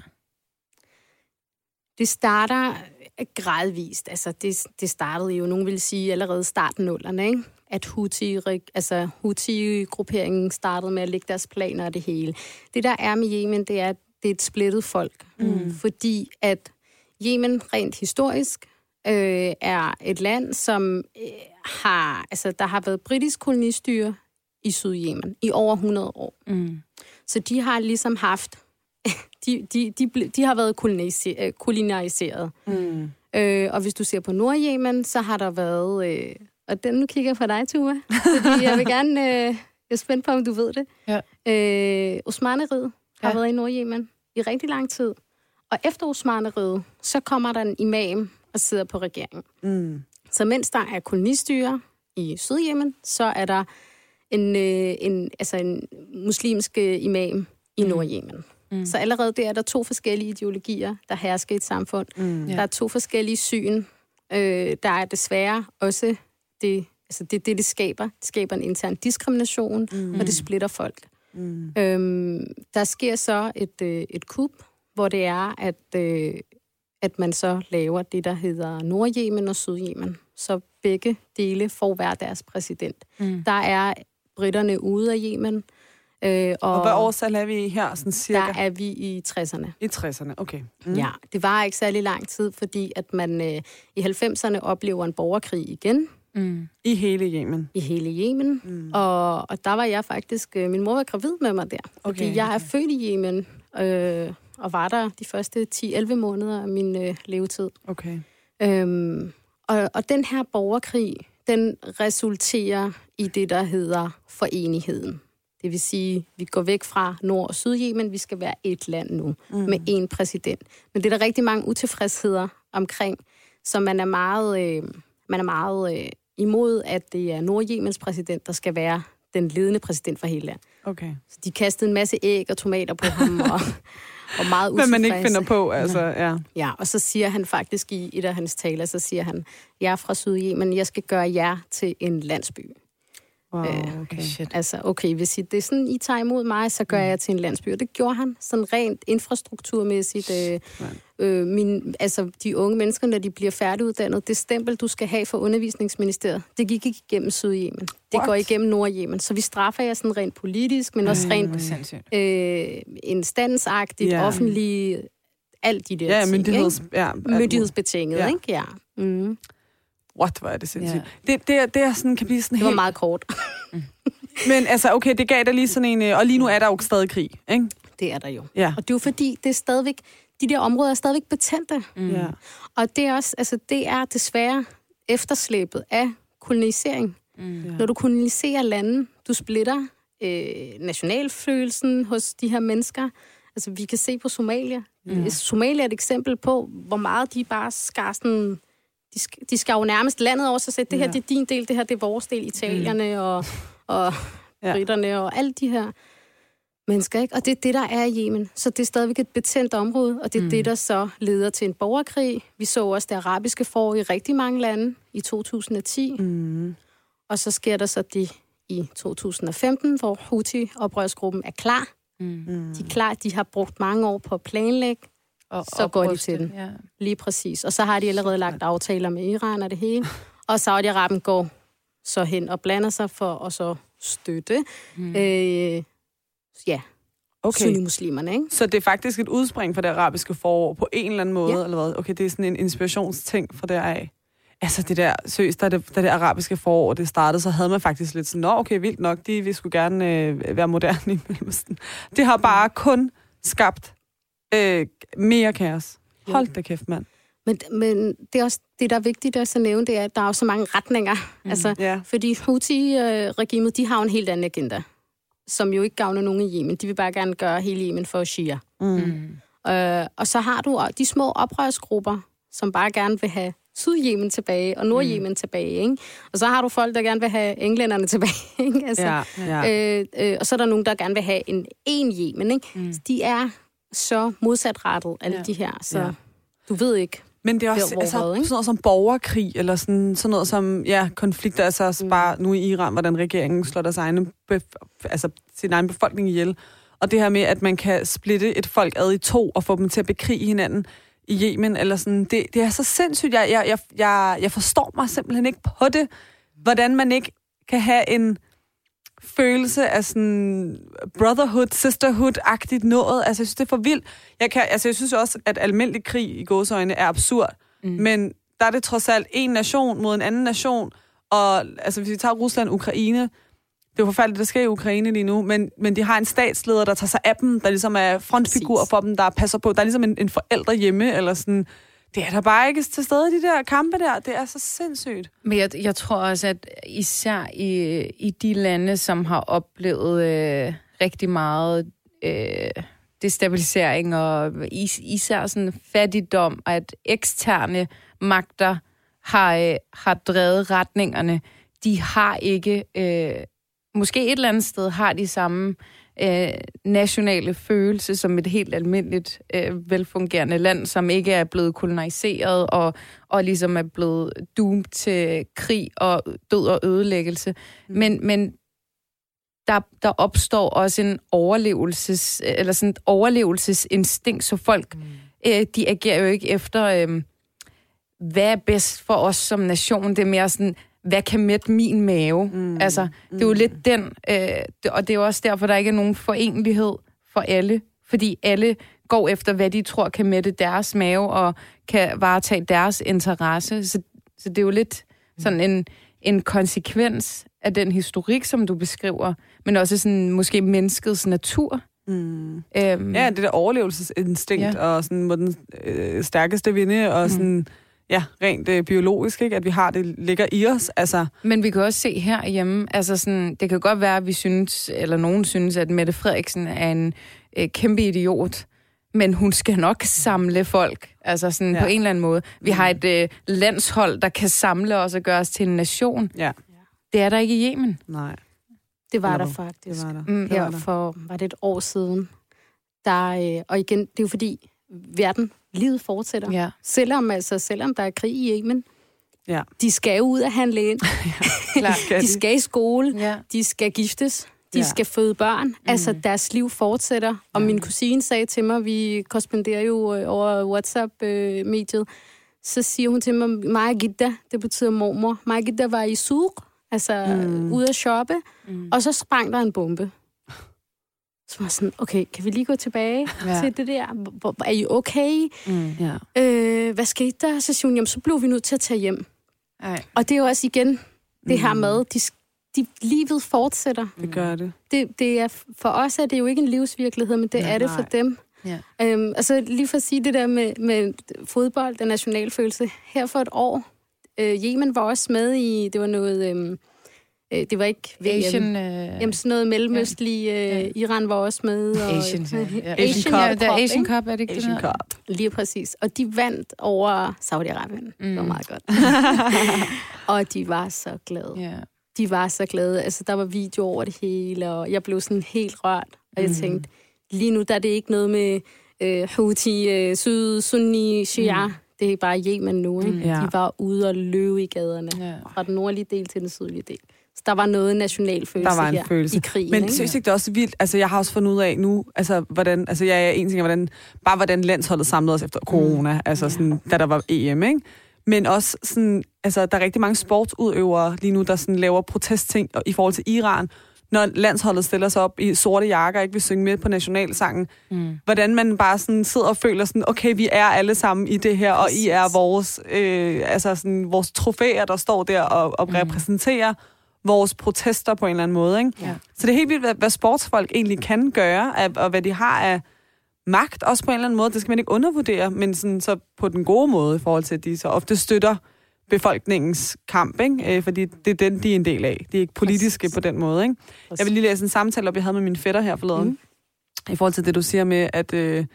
Det starter gradvist. Altså, det, det startede jo, nogen vil sige, allerede starten nullerne, ikke? At Houthi, altså Houthi-grupperingen startede med at lægge deres planer og det hele. Det, der er med Yemen, det er, at det er et splittet folk. Mm. Fordi at Yemen rent historisk øh, er et land, som øh, har, altså, der har været britisk kolonistyre i Sydjemen i over 100 år. Mm. Så de har ligesom haft, de, de, de, de har været kolonise- øh, kolonialiseret. Mm. Øh, og hvis du ser på Nordjemen, så har der været, øh, og den nu kigger jeg på dig, Tuva, fordi jeg vil gerne, øh, jeg er spændt på, om du ved det. Ja. Øh, Osmaneriet har Ja. været i Nordjemen i rigtig lang tid. Og efter Osmaneriet, så kommer der en imam og sidder på regeringen. Mm. Så mens der er kolonistyre i Sydjemen, så er der en, øh, en, altså en muslimsk øh, imam i Mm. Nordjemen. Mm. Så allerede der er der to forskellige ideologier, der hersker i et samfund. Mm. Der er to forskellige syn. Øh, der er desværre også det, altså det, det, det skaber. Det skaber en intern diskrimination, Mm. og det splitter folk. Mm. Øhm, der sker så et, øh, et kup, hvor det er, at, øh, at man så laver det, der hedder Nordjemen og Sydjemen. Så begge dele får hver deres præsident. Mm. Der er britterne ude af Yemen, øh, og, Og hvad årstal er vi i her, sådan cirka? der er vi i 60'erne. I 60'erne, okay. Mm. Ja, det var ikke særlig lang tid, fordi at man øh, i 90'erne oplever en borgerkrig igen Mm. I hele Yemen. i hele Yemen. Mm. Og, og der var jeg faktisk, øh, min mor var gravid med mig der, fordi Okay, jeg er okay. født i Yemen, øh, og var der de første 10-11 måneder af min øh, levetid. Okay. Øhm, og, og den her borgerkrig, den resulterer i det, der hedder forenigheden. Det vil sige, vi går væk fra Nord- og Sydjemen, vi skal være et land nu, mm. med én præsident. Men det er der rigtig mange utilfredsheder omkring, så man er meget, øh, man er meget øh, imod, at det er Nordjemens præsident, der skal være den ledende præsident for hele landet. Okay. Så de kastede en masse æg og tomater på ham, og, og meget Hvad man ikke utilfredse. finder på, altså, ja. Ja, og så siger han faktisk i et af hans taler, så siger han, jeg er fra Sydjemen, jeg skal gøre jer til en landsby. Wow, Øh, okay. Shit. Altså, okay, hvis I, det er sådan, I tager imod mig, så gør jeg til en landsby. Og det gjorde han, sådan rent infrastrukturmæssigt. Øh, øh, min, altså, de unge mennesker, når de bliver færdiguddannet, det stempel, du skal have for undervisningsministeriet, det gik ikke igennem Sydjemen. Det går igennem Nordjemen. Så vi straffer jer sådan rent politisk, men også Hvor rent øh, instansagtigt, Ja. offentlig, alt de der Ja, ting. myndigheds... ikke? Ja, Myndighedsbetinget, Ja. ikke? Ja. Mm. What, hvor er det sindssygt. Ja. Det, det, er- det er sådan, kan blive sådan Det var helt... meget kort. Men altså, okay, det gav dig lige sådan en... øh, Og lige nu er der jo stadig krig, ikke? Det er der jo. Ja. Og det er jo fordi, det er stadigvæk, de der områder er stadigvæk betændte. Mm. ja. Og det er også, altså det er desværre efterslæbet af kolonisering. Mm. Ja. Når du koloniserer lande, du splitter øh, nationalfølelsen hos de her mennesker. Altså vi kan se på Somalia. Mm. Somalia er et eksempel på, hvor meget de bare skar sådan... De, de skar jo nærmest landet over sig selv. Det her Ja. det er din del, det her det er vores del. Italierne og, og Ja. britterne og alle de her mennesker. Ikke? Og det er det, der er i Yemen. Så det er stadigvæk et betændt område, og det er mm. det, der så leder til en borgerkrig. Vi så også det arabiske forår i rigtig mange lande i 2010. Mm. Og så sker der så det i 2015, hvor Houthi-oprørsgruppen er klar. Mm. De er klar, de har brugt mange år på at planlægge, Og Så går de opruste. til den. Ja. lige præcis. Og så har de allerede lagt aftaler med Iran og det hele. Og Saudi-Arabien går så hen og blander sig for at så støtte Mm. øh, ja, Okay. sunni-muslimerne. Ikke? Så det er faktisk et udspring fra det arabiske forår på en eller anden måde, Ja. eller hvad? Okay, det er sådan en inspirationsting fra deraf. Altså det der, seriøst, da det, da det arabiske forår det startede, så havde man faktisk lidt sådan, nå okay, vildt nok, de vil skulle gerne øh, være moderne i Mellemøsten. Det har bare kun skabt øh, mere kaos. Hold da kæft, mand. Men, men det er også det, der er vigtigt også at nævne, det er, at der er jo så mange retninger. Mm. Altså, Ja. fordi Houthi-regimet, de har jo en helt anden agenda, som jo ikke gavner nogen i Yemen. De vil bare gerne gøre hele Yemen for Shia. Mm. Mm. Øh, og så har du de små oprørsgrupper, som bare gerne vil have Syd-Yemen tilbage og Nord-Yemen mm. tilbage. Ikke? Og så har du folk, der gerne vil have englænderne tilbage. Ikke? Altså, Ja, ja. øh, øh, og så er der nogen, der gerne vil have en en Yemen. Ikke? Mm. De er så modsatrettet, alle Ja. de her. Så Ja. du ved ikke. Men det er også altså, sådan noget som borgerkrig, eller sådan, sådan noget som ja, konflikter, altså mm. bare nu i Iran, hvordan regeringen slår deres egne bef- altså, sin egen befolkning ihjel. Og det her med, at man kan splitte et folk ad i to, og få dem til at bekrige hinanden i Yemen, eller sådan, det, det er så sindssygt. Jeg, jeg, jeg, jeg, jeg forstår mig simpelthen ikke på det, hvordan man ikke kan have en følelse af sådan brotherhood, sisterhood-agtigt noget. Altså, jeg synes, det er for vildt. Jeg, kan, altså, jeg synes også, at almindelig krig i gåsøjne er absurd. Mm. Men der er det trods alt en nation mod en anden nation. Og altså, hvis vi tager Rusland Ukraine, det er jo forfærdeligt, der sker i Ukraine lige nu, men, men de har en statsleder, der tager sig af dem, der ligesom er frontfigur Præcis. for dem, der passer på. Der er ligesom en, en forælder hjemme, eller sådan. Det er der bare ikke til stede de der kampe der. Det er så sindssygt. Men jeg, jeg tror også, at især i, i de lande, som har oplevet øh, rigtig meget øh, destabilisering og is, især sådan fattigdom, at eksterne magter har, øh, har drevet retningerne, de har ikke, øh, måske et eller andet sted har de samme øh, nationale følelse som et helt almindeligt øh, velfungerende land, som ikke er blevet koloniseret og, og ligesom er blevet doomed til krig og død og ødelæggelse. Mm. Men, men der, der opstår også en overlevelses, eller sådan et overlevelsesinstinkt, så folk, mm. øh, de agerer jo ikke efter, øh, hvad er bedst for os som nation. Det er mere sådan, hvad kan mætte min mave? Mm. Altså, det er jo lidt den, øh, det, og det er jo også derfor, der ikke er nogen forenlighed for alle, fordi alle går efter, hvad de tror kan mætte deres mave og kan varetage deres interesse. Så, så det er jo lidt sådan en, en konsekvens af den historik, som du beskriver, men også sådan måske menneskets natur. Mm. Øhm, Ja, det der overlevelsesinstinkt, Ja. og sådan, må den øh, stærkeste vinde, og sådan, ja, rent øh, biologisk, ikke? at vi har det ligger i os. Altså, Men vi kan også se herhjemme, altså sådan, det kan godt være, at vi synes, eller nogen synes, at Mette Frederiksen er en øh, kæmpe idiot, men hun skal nok samle folk, altså sådan ja. Ja. på en eller anden måde. Vi har et øh, landshold, der kan samle os og gøre os til en nation. ja, Det er der ikke i Yemen. nej, Det var Eller der faktisk. det var der. Mm, Det var Her der. for, var det et år siden, Der, øh, og igen, det er jo fordi, verden, livet fortsætter. Ja. Selvom, altså, selvom der er krig i Yemen. Ja. De skal jo ud at handle ind. Klar. de skal i skole. Ja. De skal giftes. De Ja. ja. skal føde børn. Mm. Altså, deres liv fortsætter. Og min kusine sagde til mig, vi korresponderer jo øh, over WhatsApp-mediet, så siger hun til mig, Maja Gidda, det betyder mormor. Maja Gidda var i Sur, altså mm. ude at shoppe, mm. og så sprang der en bombe. Så var sådan, okay, kan vi lige gå tilbage Ja. ja. til det der? Hvor- Er I okay? Mm. Ja. Øh, hvad skete der? Så hun, jamen, så blev vi nødt til at tage hjem. Ej. Og det er jo også igen det her med, de, de, livet fortsætter. Det gør det. Det, det er, for os er det jo ikke en livsvirkelighed, men det Nej, er det for nej. dem. Ja. Øhm, altså lige for at sige det der med, med fodbold, den nationalfølelse. Her for et år, øh, Yemen var også med i, det var noget, øhm, øh, det var ikke VM. Asian... Øh... Jamen sådan noget mellemøstlig, øh, Ja. Iran var også med. Og, Asian, ja. ja. Asian Asian, Cup. ja, der er Asian ikke? Cup, er det ikke Asian det? Cup. Lige præcis. Og de vandt over Saudi-Arabien. Mm. Det var Mm. meget godt. og de var så glade. Ja. De var så glade. Altså, der var video over det hele, og jeg blev sådan helt rørt. Og jeg Mm. tænkte, lige nu der er det ikke noget med øh, Houthi, øh, Syd, Sunni, Shia. Mm. Det er bare Yemen nu. Ikke? Mm. Mm. Ja. De var ude og løbe i gaderne. Ja. Fra den nordlige del til den sydlige del. Så der var noget national følelse Der var en her følelse. i krigen. Men ikke? synes ikke, det er også vildt? Altså, jeg har også fundet ud af nu, altså, hvordan, altså, jeg er en ting, hvordan, bare hvordan landsholdet samlede os efter corona, mm. altså, sådan, da der var EM, ikke? Men også sådan, altså, der er rigtig mange sportsudøvere lige nu, der sådan laver protestting i forhold til Iran, når landsholdet stiller sig op i sorte jakker og ikke vil synge med på nationalsangen. Mm. Hvordan man bare sådan sidder og føler sådan, okay, vi er alle sammen i det her, og I er vores, øh, altså sådan, vores trofæer, der står der og, og Mm. Vores protester på en eller anden måde. Ikke? Ja. Så det er helt vildt, hvad, hvad sportsfolk egentlig kan gøre, af, og hvad de har af magt, også på en eller anden måde. Det skal man ikke undervurdere, men sådan, så på den gode måde, i forhold til, at de så ofte støtter befolkningens kamp, ikke? Øh, fordi det er den, de er en del af. De er ikke politiske på den måde. Ikke? Jeg vil lige læse en samtale op, jeg havde med min fætter her forleden, mm. i forhold til det, du siger med, at, øh,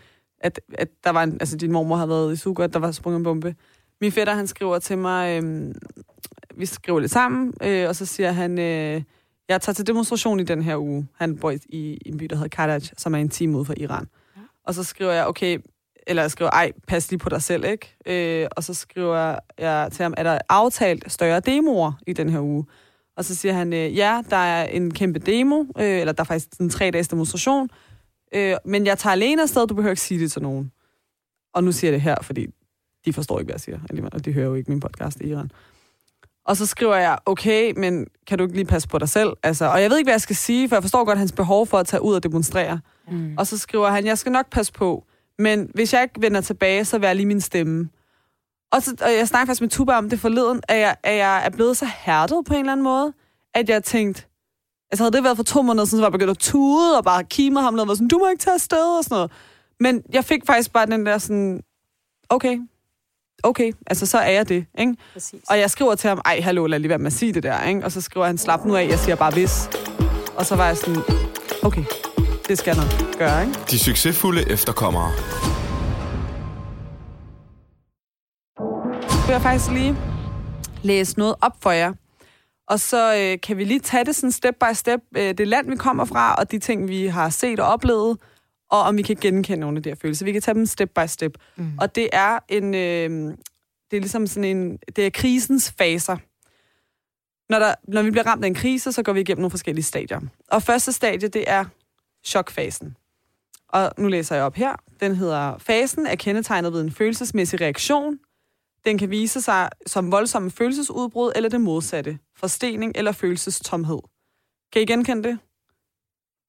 at, at der var en, altså, din mormor havde været i sukker, at der var sprunget en bombe. Min fætter, han skriver til mig, øh, vi skriver lidt sammen, øh, og så siger han, øh, jeg tager til demonstration i den her uge. Han bor i, i en by, der hedder Karaj, som er en time ude for Iran. Ja. Og så skriver jeg, okay, eller jeg skriver, ej, pas lige på dig selv, ikke? Øh, og så skriver jeg til ham, er der aftalt større demoer i den her uge? Og så siger han, øh, ja, der er en kæmpe demo, øh, eller der er faktisk en tre-dages demonstration, øh, men jeg tager alene afsted, du behøver ikke sige det til nogen. Og nu siger jeg det her, fordi de forstår ikke, hvad jeg siger, alligevel, og de hører jo ikke min podcast i Iran. Og så skriver jeg, okay, men kan du ikke lige passe på dig selv? Altså, og jeg ved ikke, hvad jeg skal sige, for jeg forstår godt hans behov for at tage ud og demonstrere. Mm. Og så skriver han, jeg skal nok passe på, men hvis jeg ikke vender tilbage, så jeg lige min stemme. Og, så, og jeg snakker faktisk med Tuba om det forleden, at jeg, at jeg er blevet så hærdet på en eller anden måde, at jeg tænkte, altså havde det været for to måneder siden, så var jeg begyndt at tude og bare kime ham, og var sådan, du må ikke tage afsted og sådan noget. Men jeg fik faktisk bare den der sådan, okay, okay, altså så er jeg det, ikke? Præcis. Og jeg skriver til ham, ej, hallo, lad lige være med at sige det der, ikke? Og så skriver han, slap nu af, jeg siger bare hvis. Og så var jeg sådan, okay, det skal jeg nok gøre, ikke? De succesfulde efterkommere. vil jeg faktisk lige læse noget op for jer. Og så øh, kan vi lige tage det sådan step by step, øh, det land, vi kommer fra, og de ting, vi har set og oplevet, og om vi kan genkende nogle af de her følelser. Vi kan tage dem step by step. Mm. Og det er en, øh, det er ligesom sådan en, det er krisens faser. Når, der, når vi bliver ramt af en krise, så går vi igennem nogle forskellige stadier. Og første stadie, det er chokfasen. Og nu læser jeg op her. Den hedder, fasen er kendetegnet ved en følelsesmæssig reaktion, den kan vise sig som voldsomme følelsesudbrud eller det modsatte, forstening eller følelsestomhed. Kan I genkende det?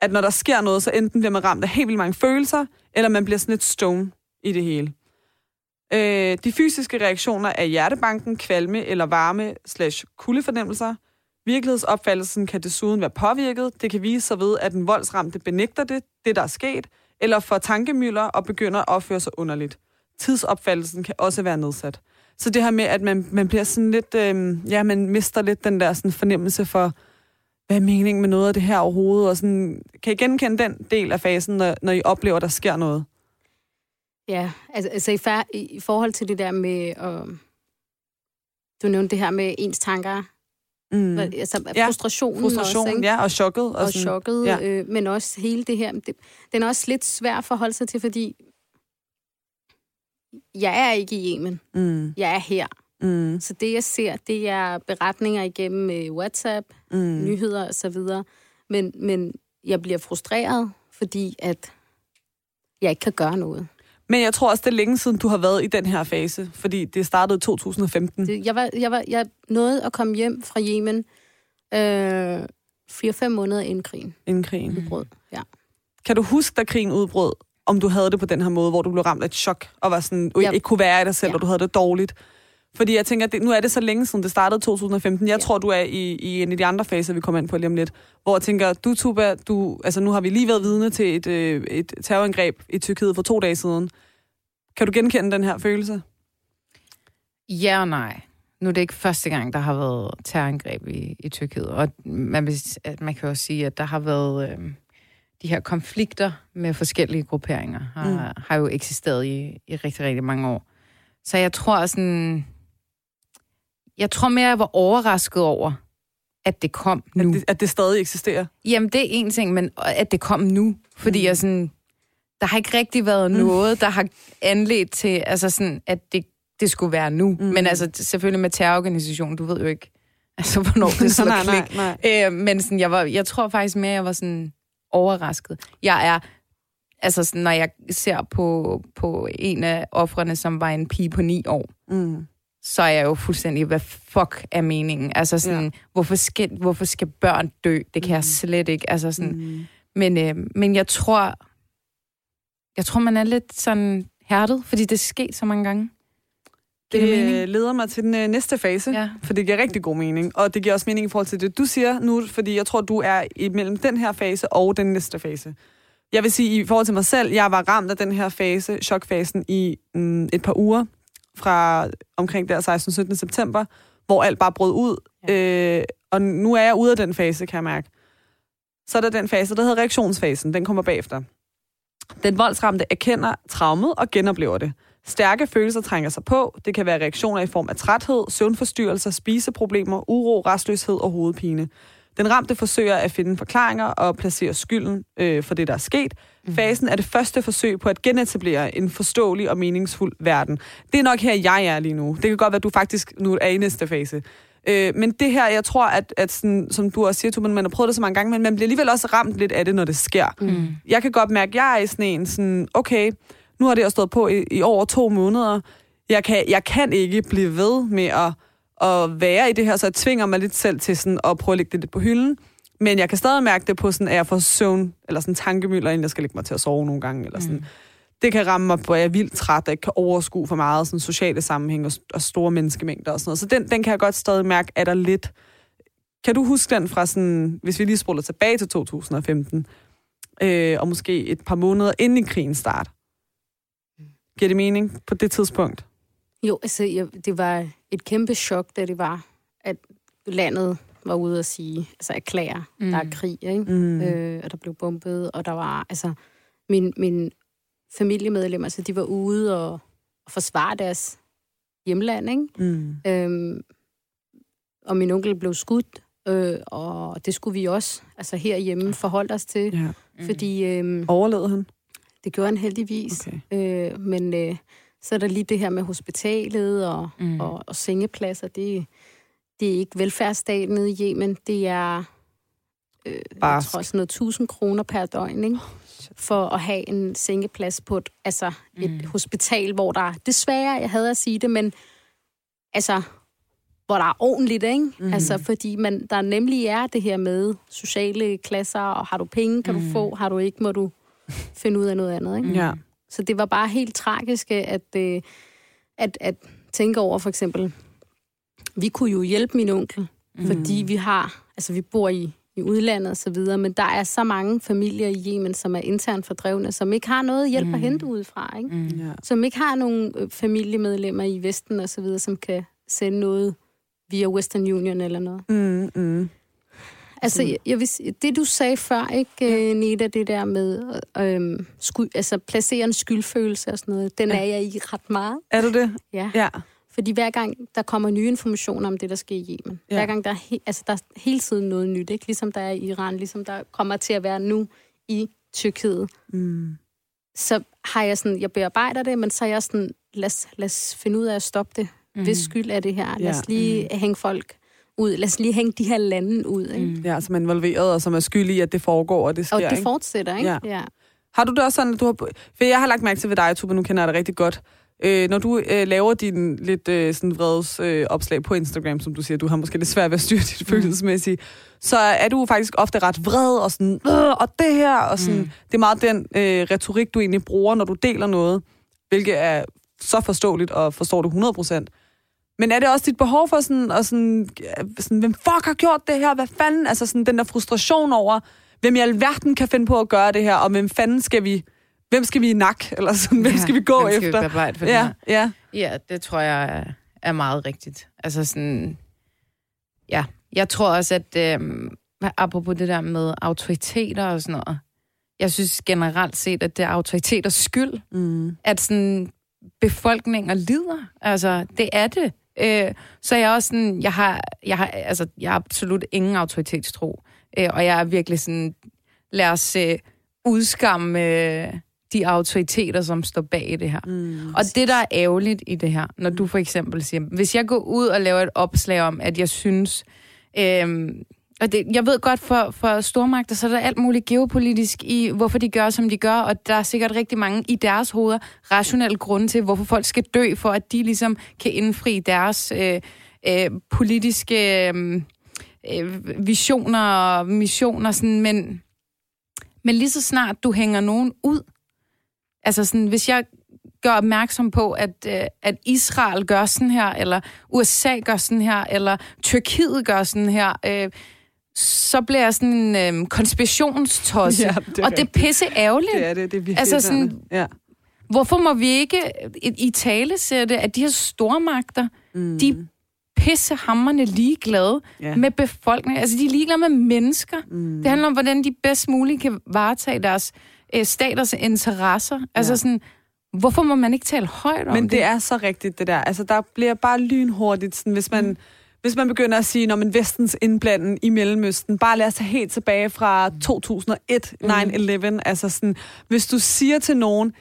At når der sker noget, så enten bliver man ramt af helt vildt mange følelser, eller man bliver sådan lidt stone i det hele. Øh, de fysiske reaktioner er hjertebanken, kvalme eller varme slash kuldefornemmelser. Virkelighedsopfattelsen kan desuden være påvirket. Det kan vise sig ved, at den voldsramte benægter det, det der er sket, eller får tankemøller og begynder at opføre sig underligt. Tidsopfattelsen kan også være nedsat. Så det her med, at man, man bliver sådan lidt, øh, ja, man mister lidt den der sådan fornemmelse for, hvad er meningen med noget af det her overhovedet, og sådan, kan I genkende den del af fasen, når, når I oplever, at der sker noget? Ja, altså, altså i, fær- i forhold til det der med, øh, du nævnte det her med ens tanker Mm. Altså ja. frustrationen Frustration, også, ikke? ja, og chokket. Og, og chokket, ja. øh, men også hele det her. Det, den er også lidt svær at forholde sig til, fordi jeg er ikke i Yemen. Mm. Jeg er her. Mm. Så det, jeg ser, det er beretninger igennem øh, WhatsApp, mm. nyheder osv. Men, men jeg bliver frustreret, fordi at jeg ikke kan gøre noget. Men jeg tror også, det er længe siden, du har været i den her fase, fordi det startede i 2015. Det, jeg, var, jeg, var, jeg nåede at komme hjem fra Yemen øh, 4-5 måneder inden krigen. Inden krigen. Udbrød, ja. Kan du huske, da krigen udbrød, om du havde det på den her måde, hvor du blev ramt af et chok, og var sådan, ja. ikke kunne være i dig selv, ja. og du havde det dårligt? Fordi jeg tænker, at det, nu er det så længe siden, det startede i 2015. Jeg ja. tror, du er i, i en af de andre faser, vi kommer ind på lige om lidt. Hvor jeg tænker, du, Tuba, du, altså nu har vi lige været vidne til et, øh, et terrorangreb i Tyrkiet for to dage siden. Kan du genkende den her følelse? Ja og nej. Nu er det ikke første gang, der har været terrorangreb i, i Tyrkiet. Og man, vil, man kan også sige, at der har været øh, de her konflikter med forskellige grupperinger, har, mm. har jo eksisteret i, i rigtig, rigtig mange år. Så jeg tror sådan... Jeg tror mere, jeg var overrasket over, at det kom nu. At det, at det stadig eksisterer? Jamen, det er en ting, men at det kom nu. Fordi mm. jeg sådan... Der har ikke rigtig været mm. noget, der har anledt til, altså sådan, at det, det skulle være nu. Mm. Men altså, selvfølgelig med terrororganisationen, du ved jo ikke, altså, hvornår det slår nej, klik. Nej, nej. Øh, men sådan, jeg, var, jeg tror faktisk mere, jeg var sådan overrasket. Jeg er altså sådan, når jeg ser på, på en af offrene, som var en pige på ni år, mm. Så er jeg jo fuldstændig, hvad fuck er meningen? Altså sådan, ja. hvorfor, skal, hvorfor skal børn dø? Det kan mm. jeg slet ikke. Altså sådan, mm. men, øh, men jeg tror, jeg tror, man er lidt sådan hærdet, fordi det er sket så mange gange. Det, det leder mig til den øh, næste fase, ja. for det giver rigtig god mening. Og det giver også mening i forhold til det, du siger nu, fordi jeg tror, du er imellem den her fase og den næste fase. Jeg vil sige, i forhold til mig selv, jeg var ramt af den her fase, chokfasen, i mm, et par uger, fra omkring der 16. 17. september, hvor alt bare brød ud. Ja. Øh, og nu er jeg ude af den fase, kan jeg mærke. Så er der den fase, der hedder reaktionsfasen. Den kommer bagefter. Den voldsramte erkender traumet og genoplever det. Stærke følelser trænger sig på. Det kan være reaktioner i form af træthed, søvnforstyrrelser, spiseproblemer, uro, restløshed og hovedpine. Den ramte forsøger at finde forklaringer og placere skylden øh, for det, der er sket. Mm. Fasen er det første forsøg på at genetablere en forståelig og meningsfuld verden. Det er nok her, jeg er lige nu. Det kan godt være, at du faktisk nu er i næste fase. Øh, men det her, jeg tror, at, at sådan, som du også siger, Tuben, man har prøvet det så mange gange, men man bliver alligevel også ramt lidt af det, når det sker. Mm. Jeg kan godt mærke, at jeg er i sådan en, sådan, okay, nu har det også stået på i, i over to måneder. Jeg kan, jeg kan ikke blive ved med at, at være i det her, så jeg tvinger mig lidt selv til sådan at prøve at lægge det lidt på hylden. Men jeg kan stadig mærke det på sådan, at jeg får søvn, eller sådan tankemøller, inden jeg skal lægge mig til at sove nogle gange, eller sådan. Mm. Det kan ramme mig, hvor jeg er vildt træt, og ikke kan overskue for meget sådan sociale sammenhæng og, og store menneskemængder og sådan noget. Så den, den kan jeg godt stadig mærke, at der lidt... Kan du huske den fra sådan, hvis vi lige spoler tilbage til 2015, øh, og måske et par måneder inden i krigen start? Giver det mening på det tidspunkt? Jo, altså jeg, det var et kæmpe chok, da det var, at landet var ude at sige, altså erklære, mm. der er krig, ikke? Mm. Øh, og der blev bombet, og der var, altså, min, min familiemedlemmer, altså de var ude og, og forsvare deres hjemland, ikke? Mm. Øhm, og min onkel blev skudt, øh, og det skulle vi også, altså herhjemme, forholde os til. Ja. Mm. Fordi... Øh, Overlevede han? Det gjorde han heldigvis. Okay. Øh, men øh, så er der lige det her med hospitalet og, mm. og, og sengepladser. Det, det er ikke velfærdsstaten nede i Yemen. Det er øh, jeg tror, sådan noget 1000 kroner per døgn, ikke? for at have en sengeplads på et, altså et mm. hospital, hvor der desværre, jeg havde at sige det, men altså, hvor der er ordentligt, ikke? Mm. Altså, fordi man, der nemlig er det her med sociale klasser, og har du penge, kan mm. du få, har du ikke, må du finde ud af noget andet, ikke? Ja. Så det var bare helt tragisk, at, øh, at, at tænke over for eksempel, vi kunne jo hjælpe min onkel, mm. fordi vi har, altså vi bor i, i udlandet og så videre, men der er så mange familier i Yemen, som er internt fordrevne, som ikke har noget hjælp mm. at hente udefra, ikke? Mm. Yeah. Som ikke har nogen øh, familiemedlemmer i Vesten og så videre, som kan sende noget via Western Union eller noget. Mm, mm. Altså, jeg, jeg vil, det du sagde før, ikke, ja. Nita, det der med øhm, sku, altså, placere en skyldfølelse og sådan noget, den ja. er jeg i ret meget. Er du det? Ja. ja. Fordi hver gang der kommer nye informationer om det, der sker i Yemen, Ja. hver gang der er, he- altså, der er hele tiden noget nyt, ikke? ligesom der er i Iran, ligesom der kommer til at være nu i Tyrkiet, Mm. så har jeg sådan, jeg bearbejder det, men så er jeg sådan, lad os, lad os finde ud af at stoppe det. Mm. Hvis skyld er det her? Lad os lige mm. hænge folk ud. Lad os lige hænge de her lande ud. Ikke? Mm. Ja, som er involveret, og som er skyld i, at det foregår, og det sker, Og det ikke? fortsætter, ikke? Ja. ja. Har du det også sådan, at du har... For jeg har lagt mærke til ved dig, Tuba, nu kender jeg dig rigtig godt. Øh, når du øh, laver din lidt øh, sådan vredes øh, opslag på Instagram, som du siger, du har måske lidt svært ved at styre dit følelsesmæssige, så er du faktisk ofte ret vred og sådan, øh, og det her, og sådan, mm. det er meget den øh, retorik, du egentlig bruger, når du deler noget, hvilket er så forståeligt, og forstår du 100%. Men er det også dit behov for sådan, og sådan, øh, sådan, hvem fuck har gjort det her? Hvad fanden? Altså sådan den der frustration over, hvem i alverden kan finde på at gøre det her, og hvem fanden skal vi, hvem skal vi i nak? Eller sådan, hvem skal vi gå hvem skal efter? Vi for ja, ja. Ja, det tror jeg er, meget rigtigt. Altså sådan, ja, jeg tror også, at øhm, apropos det der med autoriteter og sådan noget, jeg synes generelt set, at det er autoriteters skyld, Mm. at sådan befolkninger lider. Altså, det er det. Øh, så jeg er også sådan, jeg har, jeg har, altså, jeg har absolut ingen autoritetstro. Øh, og jeg er virkelig sådan, lad os øh, udskamme øh, de autoriteter, som står bag det her. Mm. Og det, der er ærgerligt i det her, når du for eksempel siger, hvis jeg går ud og laver et opslag om, at jeg synes, øhm, og det, jeg ved godt, for, for stormagter, så er der alt muligt geopolitisk i, hvorfor de gør, som de gør, og der er sikkert rigtig mange i deres hoveder rationelle grunde til, hvorfor folk skal dø, for at de ligesom kan indfri deres øh, øh, politiske øh, øh visioner og missioner, sådan, men, men lige så snart du hænger nogen ud, altså sådan, hvis jeg gør opmærksom på, at, øh, at Israel gør sådan her, eller USA gør sådan her, eller Tyrkiet gør sådan her, øh, så bliver jeg sådan en øh, konspirationstosse. Ja, det og det er pisse ærgerligt. Det er det, det er virkelig Altså sådan- ja. Hvorfor må vi ikke i, tale sætte, at de her stormagter, mm. de er pissehammerne ligeglade Ja. med befolkningen. Altså, de er ligeglade med mennesker. Mm. Det handler om, hvordan de bedst muligt kan varetage deres øh, staters interesser. Altså Ja. sådan, hvorfor må man ikke tale højt om Men det? det er så rigtigt, det der. Altså, der bliver bare lynhurtigt, sådan, hvis man... Mm. Hvis man begynder at sige, man vestens indblanden i Mellemøsten, bare lad os tage helt tilbage fra 2001, 9-11, altså sådan, hvis du siger til nogen,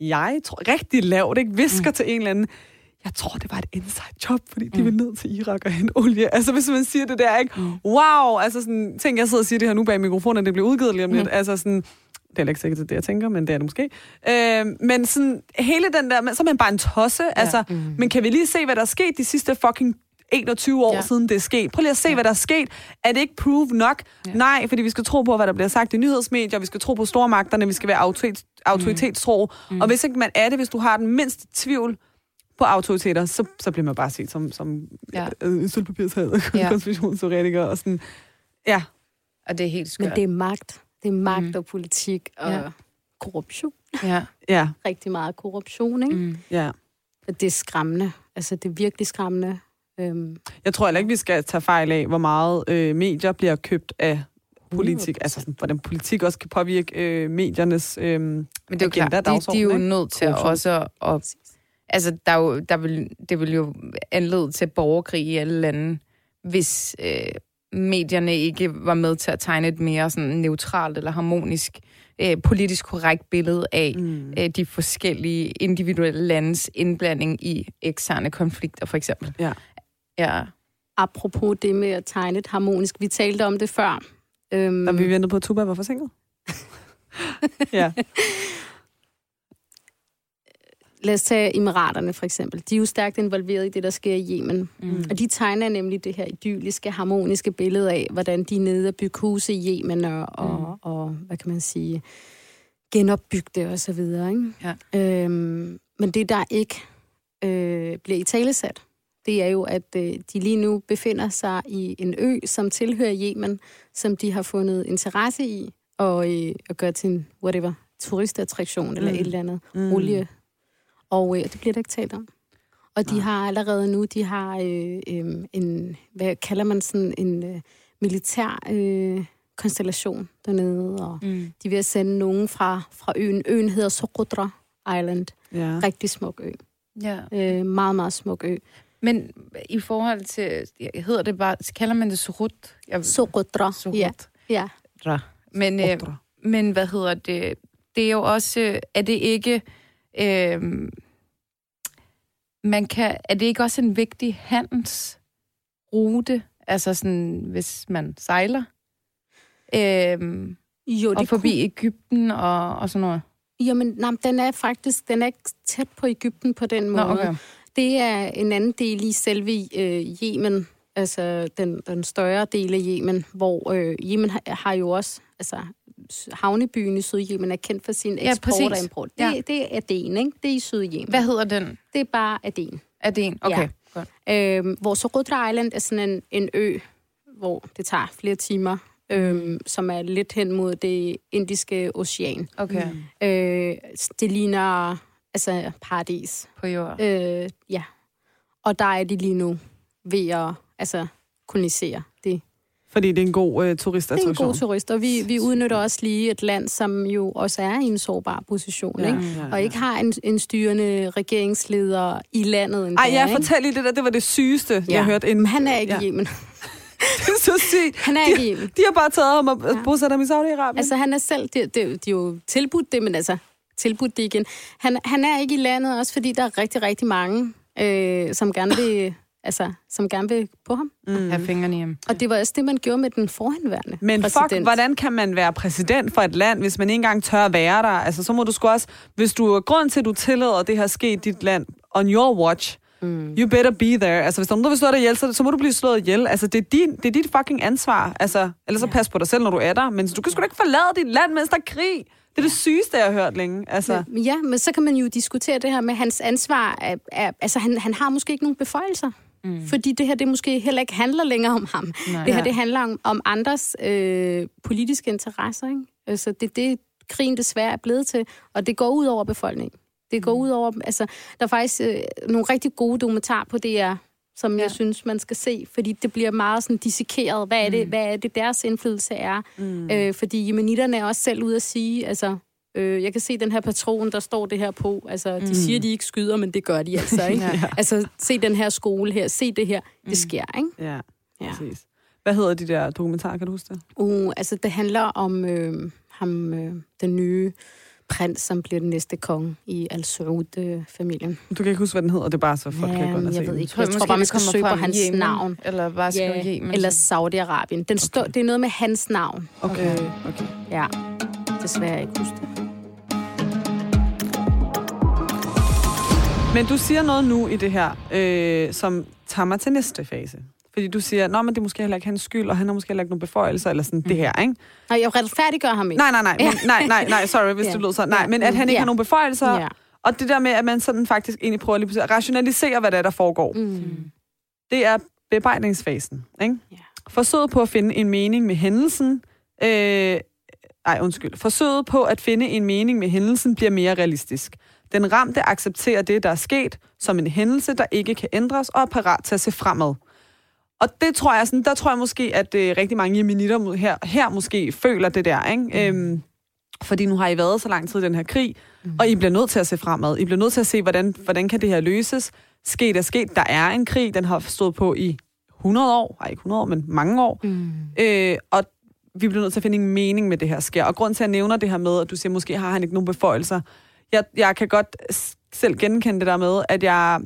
jeg tror rigtig lavt, ikke, visker mm. til en eller anden, jeg tror, det var et inside job, fordi de vil ned til Irak og hente olie. Altså, hvis man siger det der, ikke? Wow! Altså, sådan, tænk, jeg sidder og siger det her nu bag mikrofonen, og det bliver udgivet lige om lidt. Mm. Altså, sådan, det er heller ikke sikkert, det er det, jeg tænker, men det er det måske. Øh, men sådan, hele den der, så er man bare en tosse. Ja. Altså, mm. Men kan vi lige se, hvad der er sket de sidste fucking 21 år ja. Siden det er sket. Prøv lige at se, ja. hvad der er sket. Er det ikke proof nok? Ja. Nej, fordi vi skal tro på, hvad der bliver sagt i nyhedsmedier, vi skal tro på stormagterne, vi skal være autoritet, autoritetstro. Mm. Og hvis ikke man er det, hvis du har den mindste tvivl på autoriteter, så, så bliver man bare set som, som ja. Ja. øh, sølvpapirshad, ja. Konspirationsteoretiker og sådan. Ja, Og det er helt skørt. Men det er magt. Det er magt Mm. og politik og Ja. korruption. Ja. ja, Rigtig meget korruption, ikke? Mm. Mm. ja. Det er skræmmende. Altså, det er virkelig skræmmende. Øhm, Jeg tror heller ikke, vi skal tage fejl af, hvor meget øh, medier bliver købt af politik. 100%. Altså, sådan, hvordan politik også kan påvirke øh, mediernes øh, Men det er jo agenda, klart, de, de er jo ikke? nødt til at Korruption. også at... Altså, der er jo, der vil, det vil jo anlede til borgerkrig i alle lande, hvis øh, medierne ikke var med til at tegne et mere sådan neutralt eller harmonisk, øh, politisk korrekt billede af Mm. øh, de forskellige individuelle landes indblanding i eksterne konflikter, for eksempel. Ja. Ja. apropos det med at tegne et harmonisk. Vi talte om det før. Øhm, Da vi ventede på, at Tuba var forsinket. ja. Lad os tage Emiraterne for eksempel. De er jo stærkt involveret i det, der sker i Yemen. Mm. Og de tegner nemlig det her idylliske, harmoniske billede af, hvordan de er nede og bygge huse i Yemen og, og, Mm. og hvad kan man sige, genopbygge det og så videre. Ikke? Ja. Øhm, men det, der ikke øh, bliver i talesat, det er jo, at øh, de lige nu befinder sig i en ø, som tilhører Yemen, som de har fundet interesse i og, øh, at gøre til en, whatever, turistattraktion eller Mm. et eller andet Mm. olie. Og øh, det bliver der ikke talt om. Og de Nej. har allerede nu, de har øh, øh, en, hvad kalder man sådan, en øh, militær øh, konstellation dernede, og Mm. de at sende nogen fra, fra øen. Øen hedder Socotra Island. ja. Rigtig smuk ø. Ja. Øh, meget, meget smuk ø. Men i forhold til, hedder det bare, kalder man det Surut? Jeg, Socotra. Surut. Ja. ja. Men, øh, men hvad hedder det? Det er jo også, øh, er det ikke, øh, man kan, er det ikke også en vigtig handelsrute? Altså sådan, hvis man sejler? Øh, Jo, og forbi Ægypten og, og sådan noget? Jamen, nej, den er faktisk den er ikke tæt på Ægypten på den Nå, måde. okay. Det er en anden del i selve øh, Yemen, altså den, den større del af Yemen, hvor øh, Yemen har, har jo også, altså havnebyen i Syd-Yemen er kendt for sin Ja, eksport og præcis. import. Ja. Det, det er Aden, ikke? Det er i Syd-Yemen. Hvad hedder den? Det er bare Aden. Er det en? Okay, Ja. godt. Øhm, hvor Socotra Island er sådan en, en ø, hvor det tager flere timer, øhm, som er lidt hen mod det indiske ocean. Okay, Øh, det ligner altså paradis. på jord. Øh, ja. Og der er de lige nu ved at altså, kolonisere det. Fordi det er en god øh, Det er en turistattraktion. god turist, og vi, vi udnytter også lige et land, som jo også er i en sårbar position, Ja, ikke? ja, ja. og ikke har en, en styrende regeringsleder i landet endda, Ej, ja, fortæl lige det der. Det var det sygeste, ja. Jeg hørte inden. Men han er ikke Ja. i Yemen. Det er så sygt. Han er De, ikke i Yemen. de har bare taget ham og Ja. bosat ham i Saudi-Arabien. Altså, han er selv... Det, det, de er jo tilbudt det, men altså, tilbudt det igen. Han, han er ikke i landet, også fordi der er rigtig, rigtig mange, øh, som gerne vil... Altså, som gerne vil på ham. Mm. Have fingrene hjemme. Og det var også det, man gjorde med den forhenværende Men præsident. fuck, hvordan kan man være præsident for et land, hvis man ikke engang tør at være der? Altså, så må du sgu også... Hvis du... Grund til, at du tillader, at det her ske i dit land, on your watch, mm. you better be there. Altså, hvis der er nogen, der vil slå dig ihjel, så, så må du blive slået ihjel. Altså, det er, din, det er dit fucking ansvar. Altså, ellers så pas på dig selv, når du er der. Men du kan sgu da ikke forlade dit land, mens der er krig. Det er det sygeste, jeg har hørt længe. Altså, Men, ja, men så kan man jo diskutere det her med hans ansvar. Er, er, altså, han, han har måske ikke nogen beføjelser. Mm. Fordi det her, det måske heller ikke handler længere om ham. Nej. Det her, Ja. det handler om, om andres øh, politiske interesser. Ikke? Altså, det er det, krigen desværre er blevet til. Og det går ud over befolkningen. Det går ud over... Altså, der er faktisk øh, nogle rigtig gode dokumentarer på DR, som ja. Jeg synes, man skal se, fordi det bliver meget sådan dissekeret. Hvad er det, mm. hvad er det deres indflydelse er? Mm. Øh, fordi jemenitterne er også selv ude at sige, altså, øh, jeg kan se den her patron, der står det her på. Altså, de mm. siger, de ikke skyder, men det gør de altså, ikke? Ja. Altså, se den her skole her, se det her, det sker, ikke? ja, Ja. præcis. Hvad hedder de der dokumentarer, kan du huske det? Uh, altså, det handler om øh, ham, øh, den nye prins, som bliver den næste konge i Al Saud-familien. Du kan ikke huske, hvad den hedder. Det er bare så folk kan gå se jeg ved ikke. Jeg tror bare, man skal søge på hans Yemen, navn. Eller bare skrive Ja, Yemen. eller Saudi-Arabien. Den stå, det er noget med hans navn. Okay, Øh, okay. Ja, desværre jeg ikke huske det. Men du siger noget nu i det her, øh, som tager mig til næste fase. Fordi du siger, at det er måske heller ikke hans skyld, og han har måske heller ikke nogen beføjelser, eller sådan mm. det her, ikke? Nej, jeg retfærdiggør ham ikke. Nej, nej, nej, men, nej, nej, nej, sorry, hvis Ja. det lød så. Nej, men at han ikke Ja. har nogen beføjelser, Ja. og det der med, at man sådan faktisk egentlig prøver lige at rationalisere, hvad der, er, der foregår. Mm. Det er bearbejdningsfasen, ikke? Ja. Forsøget på at finde en mening med hændelsen, øh, ej, undskyld. Forsøget på at finde en mening med hændelsen bliver mere realistisk. Den ramte accepterer det, der er sket, som en hændelse, der ikke kan ændres, og er parat til at se fremad. Og det tror jeg, sådan, der tror jeg måske, at øh, rigtig mange jemenitter her, her måske føler det der, ikke? Mm. Øhm, fordi nu har I været så lang tid i den her krig, mm. og I bliver nødt til at se fremad. I bliver nødt til at se, hvordan, hvordan kan det her løses. Sket er sket. Der er en krig, den har stået på i 100 år. Nej, ikke 100 år, men mange år. Mm. Øh, og vi bliver nødt til at finde en mening med det her sker. Og grund til, at jeg nævner det her med, at du siger, måske har han ikke nogen beføjelser. Jeg, jeg kan godt selv genkende det der med, at jeg,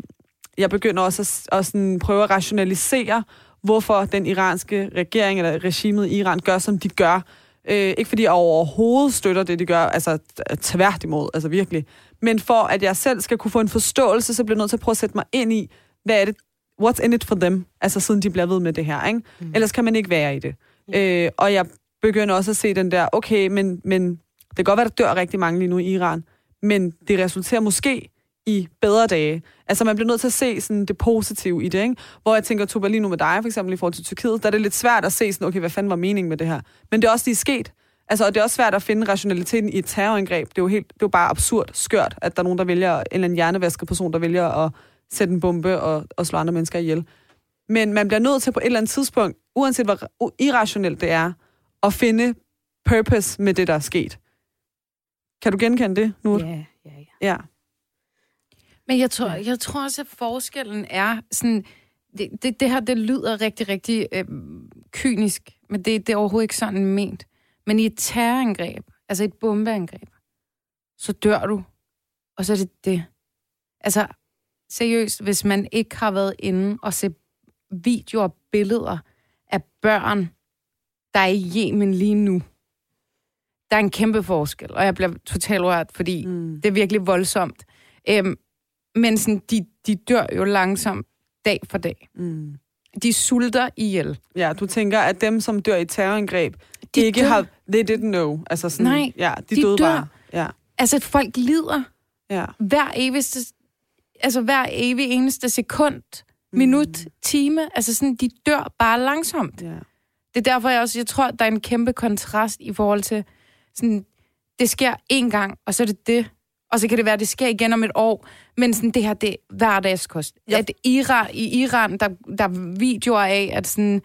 jeg begynder også at, at sådan prøve at rationalisere, hvorfor den iranske regering eller regimet i Iran gør, som de gør. Øh, ikke fordi jeg overhovedet støtter det, de gør, altså tværtimod, altså virkelig. Men for at jeg selv skal kunne få en forståelse, så bliver jeg nødt til at prøve at sætte mig ind i, hvad er det, what's in it for them, altså siden de bliver ved med det her, ikke? Mm. Ellers kan man ikke være i det. Øh, og jeg begynder også at se den der, okay, men, men det kan godt være, der dør rigtig mange lige nu i Iran, men det resulterer måske i bedre dage. Altså, man bliver nødt til at se sådan, det positive i det, ikke? Hvor jeg tænker, Tuba, lige nu med dig, for eksempel i forhold til Tyrkiet, der er det lidt svært at se sådan, okay, hvad fanden var meningen med det her? Men det er også lige sket. Altså, og det er også svært at finde rationaliteten i et terrorangreb. Det er jo, helt, det er jo bare absurd, skørt, at der er nogen, der vælger, en eller anden hjernevasket person, der vælger at sætte en bombe og, og slå andre mennesker ihjel. Men man bliver nødt til på et eller andet tidspunkt, uanset hvor irrationelt det er, at finde purpose med det, der er sket. Kan du genkende det nu? Ja, ja, ja. ja. Men jeg tror, jeg tror også, at forskellen er sådan... Det, det, det her, det lyder rigtig, rigtig øh, kynisk, men det, det er overhovedet ikke sådan ment. Men i et terrorangreb, altså et bombeangreb, så dør du, og så er det det. Altså, seriøst, hvis man ikke har været inde og se videoer og billeder af børn, der er i Yemen lige nu, der er en kæmpe forskel, og jeg bliver totalt rørt, fordi mm. det er virkelig voldsomt. Øhm, men sådan, de, de dør jo langsomt dag for dag. Mm. De sulter ihjel. Ja, du tænker, at dem, som dør i terrorangreb, de ikke dør. har... They didn't know. Altså sådan, Nej, ja, de, de døde dør. bare. Ja. Altså, folk lider. Ja. Hver evigste, altså hver evig eneste sekund, mm. minut, time. Altså sådan, de dør bare langsomt. Ja. Det er derfor, jeg også jeg tror, der er en kæmpe kontrast i forhold til, sådan, det sker én gang, og så er det det. Og så kan det være, at det sker igen om et år. Men sådan, det her, det er hverdagskost. Ja. At Iran, I Iran, der, der er videoer af, at sådan,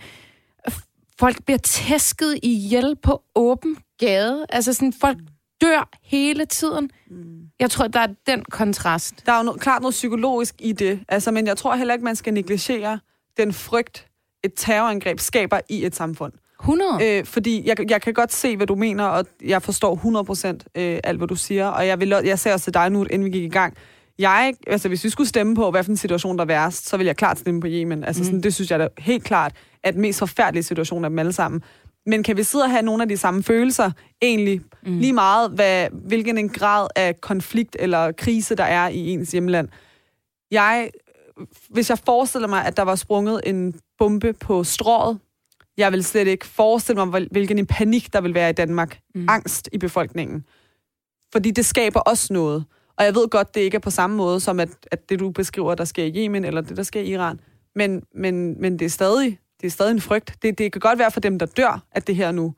folk bliver tæsket ihjel på åben gade. Altså sådan, folk dør hele tiden. Mm. Jeg tror, der er den kontrast. Der er jo noget, klart noget psykologisk i det. Altså, men jeg tror heller ikke, man skal negligere den frygt, et terrorangreb skaber i et samfund. 100? Øh, fordi jeg, jeg kan godt se, hvad du mener, og jeg forstår 100 procent øh, alt, hvad du siger. Og jeg, vil, jeg ser også til dig nu, inden vi gik i gang. Jeg, altså hvis vi skulle stemme på, hvad for en situation der er værst, så vil jeg klart stemme på Yemen. Altså mm. sådan, det synes jeg da helt klart er den mest forfærdelige situation af dem alle sammen. Men kan vi sidde og have nogle af de samme følelser, egentlig mm. lige meget, hvad, hvilken en grad af konflikt eller krise, der er i ens hjemland? Jeg, hvis jeg forestiller mig, at der var sprunget en bombe på strået, jeg vil slet ikke forestille mig, hvilken en panik, der vil være i Danmark. Mm. Angst i befolkningen. Fordi det skaber også noget. Og jeg ved godt, det ikke er på samme måde, som at, at det, du beskriver, der sker i Yemen, eller det, der sker i Iran. Men, men, men det, er stadig, det er stadig en frygt. Det, det kan godt være for dem, der dør, at det her nu.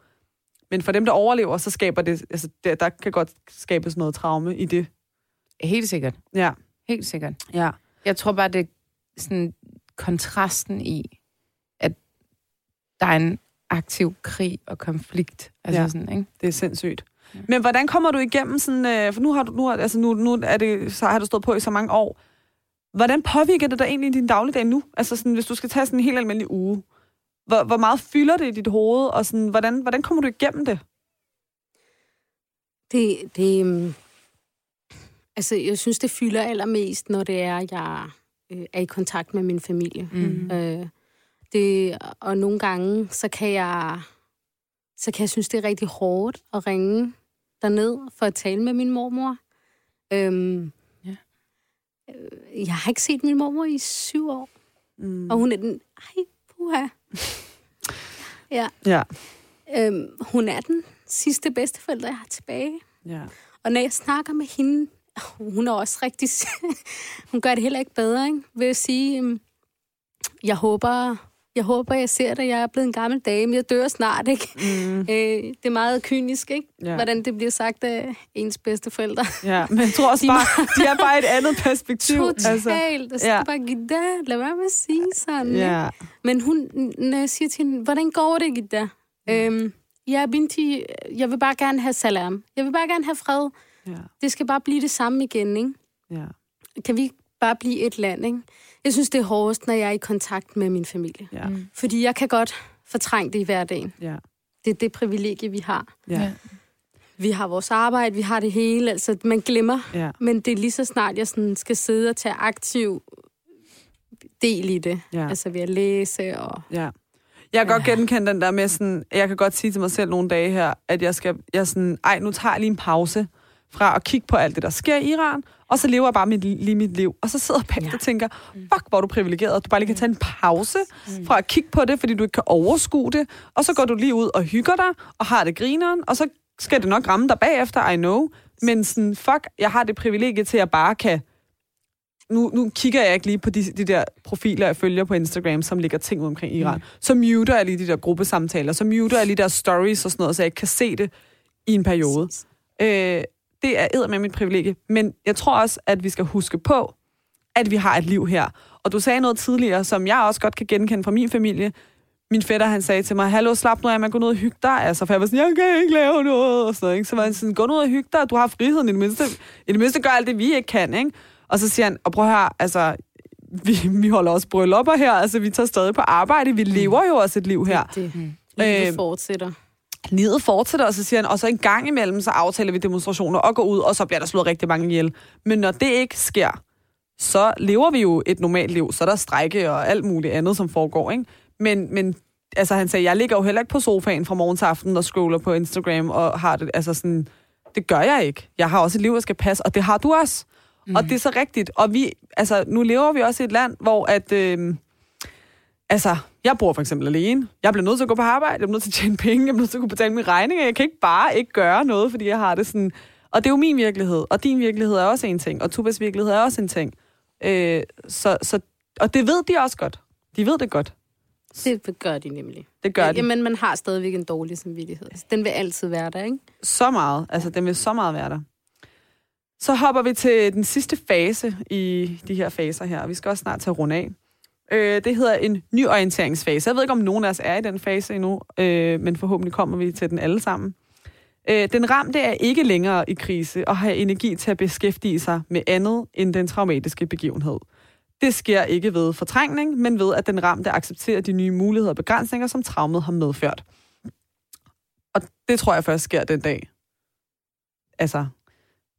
Men for dem, der overlever, så skaber det... Altså, der, der kan godt skabes noget traume i det. Helt sikkert. Ja. Helt sikkert. Ja. Jeg tror bare, det er sådan kontrasten i, der er en aktiv krig og konflikt. Altså ja, sådan, ikke? det er sindssygt. Ja. Men hvordan kommer du igennem sådan, øh, for nu har du, nu, altså nu, nu er det, så har du stået på i så mange år. Hvordan påvirker det dig egentlig i din dagligdag nu? Altså sådan, hvis du skal tage sådan en helt almindelig uge. Hvor, hvor meget fylder det i dit hoved, og sådan, hvordan, hvordan kommer du igennem det? Det, det, um, altså, jeg synes, det fylder allermest, når det er, jeg øh, er i kontakt med min familie. Mm. Øh, det, og nogle gange, så kan jeg så kan jeg synes, det er rigtig hårdt at ringe derned for at tale med min mormor. Øhm, ja. Øh, jeg har ikke set min mormor i syv år. Mm. Og hun er den... Ej, puha. ja. ja. Øhm, hun er den sidste bedsteforælder, jeg har tilbage. Ja. Og når jeg snakker med hende, hun er også rigtig... hun gør det heller ikke bedre, ikke? Ved at sige, øhm, jeg håber, jeg håber, jeg ser det. Jeg er blevet en gammel dame. Jeg dør snart, ikke? Mm. Øh, det er meget kynisk, ikke? Ja. Hvordan det bliver sagt af ens bedste forældre. Ja, men jeg tror også de bare, de er bare et andet perspektiv. Totalt. Altså, altså ja. bare, Gita, lad være med at sige sådan. Ja. Ikke? Men hun, når jeg siger til hende, hvordan går det, Gita? Mm. Øhm, ja, Binti, jeg vil bare gerne have salam. Jeg vil bare gerne have fred. Ja. Det skal bare blive det samme igen, ikke? Ja. Kan vi bare blive et land, ikke? Jeg synes, det er hårdest, når jeg er i kontakt med min familie. Ja. Mm. Fordi jeg kan godt fortrænge det i hverdagen. Ja. Det er det privilegie, vi har. Ja. Vi har vores arbejde, vi har det hele. Altså, man glemmer. Ja. Men det er lige så snart, jeg sådan skal sidde og tage aktiv del i det. Ja. Altså ved at læse og... Ja. Jeg kan ja. godt genkende den der med sådan, jeg kan godt sige til mig selv nogle dage her, at jeg skal, jeg sådan, ej, nu tager jeg lige en pause fra at kigge på alt det, der sker i Iran, og så lever jeg bare mit, lige mit liv. Og så sidder jeg ja. og tænker, fuck, hvor er du privilegeret, at du bare lige kan tage en pause mm. fra at kigge på det, fordi du ikke kan overskue det, og så går du lige ud og hygger dig, og har det grineren, og så skal det nok ramme dig bagefter, I know. Men sådan, fuck, jeg har det privilegie til, at jeg bare kan... Nu, nu kigger jeg ikke lige på de, de der profiler, jeg følger på Instagram, som ligger ting ud omkring Iran. Mm. Så muter jeg lige de der gruppesamtaler, så muter jeg lige der stories og sådan noget, så jeg ikke kan se det i en periode. Øh, det er med mit privilegie. Men jeg tror også, at vi skal huske på, at vi har et liv her. Og du sagde noget tidligere, som jeg også godt kan genkende fra min familie. Min fætter, han sagde til mig, hallo, slap nu af, man gå ud og hygge dig. Altså, for jeg var sådan, jeg kan ikke lave noget. Og sådan, ikke? Så var han sådan, gå ud og hygge dig, du har friheden i det mindste. I det mindste gør alt det, vi ikke kan. Ikke? Og så siger han, og prøv at høre, altså, vi, vi holder også bryllupper her, altså vi tager stadig på arbejde, vi lever jo også et liv her. Det, livet Øh, fortsætter. Livet fortsætter, og så siger han, og så en gang imellem, så aftaler vi demonstrationer og går ud, og så bliver der slået rigtig mange ihjel. Men når det ikke sker, så lever vi jo et normalt liv, så er der strække og alt muligt andet, som foregår, ikke? Men, men altså, han sagde, jeg ligger jo heller ikke på sofaen fra morgen til aften og scroller på Instagram og har det, altså sådan, det gør jeg ikke. Jeg har også et liv, jeg skal passe, og det har du også. Mm. Og det er så rigtigt. Og vi, altså, nu lever vi også i et land, hvor at, øh, altså, jeg bor for eksempel alene. Jeg bliver nødt til at gå på arbejde, jeg bliver nødt til at tjene penge, jeg bliver nødt til at kunne betale mine regninger. Jeg kan ikke bare ikke gøre noget, fordi jeg har det sådan... Og det er jo min virkelighed, og din virkelighed er også en ting, og Tubas virkelighed er også en ting. Øh, så, så, og det ved de også godt. De ved det godt. Det gør de nemlig. Det gør de. Jamen, man har stadigvæk en dårlig samvittighed. Den vil altid være der, ikke? Så meget. Altså, den vil så meget være der. Så hopper vi til den sidste fase i de her faser her. Vi skal også snart til at runde af. Øh, det hedder en nyorienteringsfase. Jeg ved ikke, om nogen af os er i den fase endnu, øh, men forhåbentlig kommer vi til den alle sammen. Øh, den ramte er ikke længere i krise og har energi til at beskæftige sig med andet end den traumatiske begivenhed. Det sker ikke ved fortrængning, men ved, at den ramte accepterer de nye muligheder og begrænsninger, som traumet har medført. Og det tror jeg først sker den dag. Altså,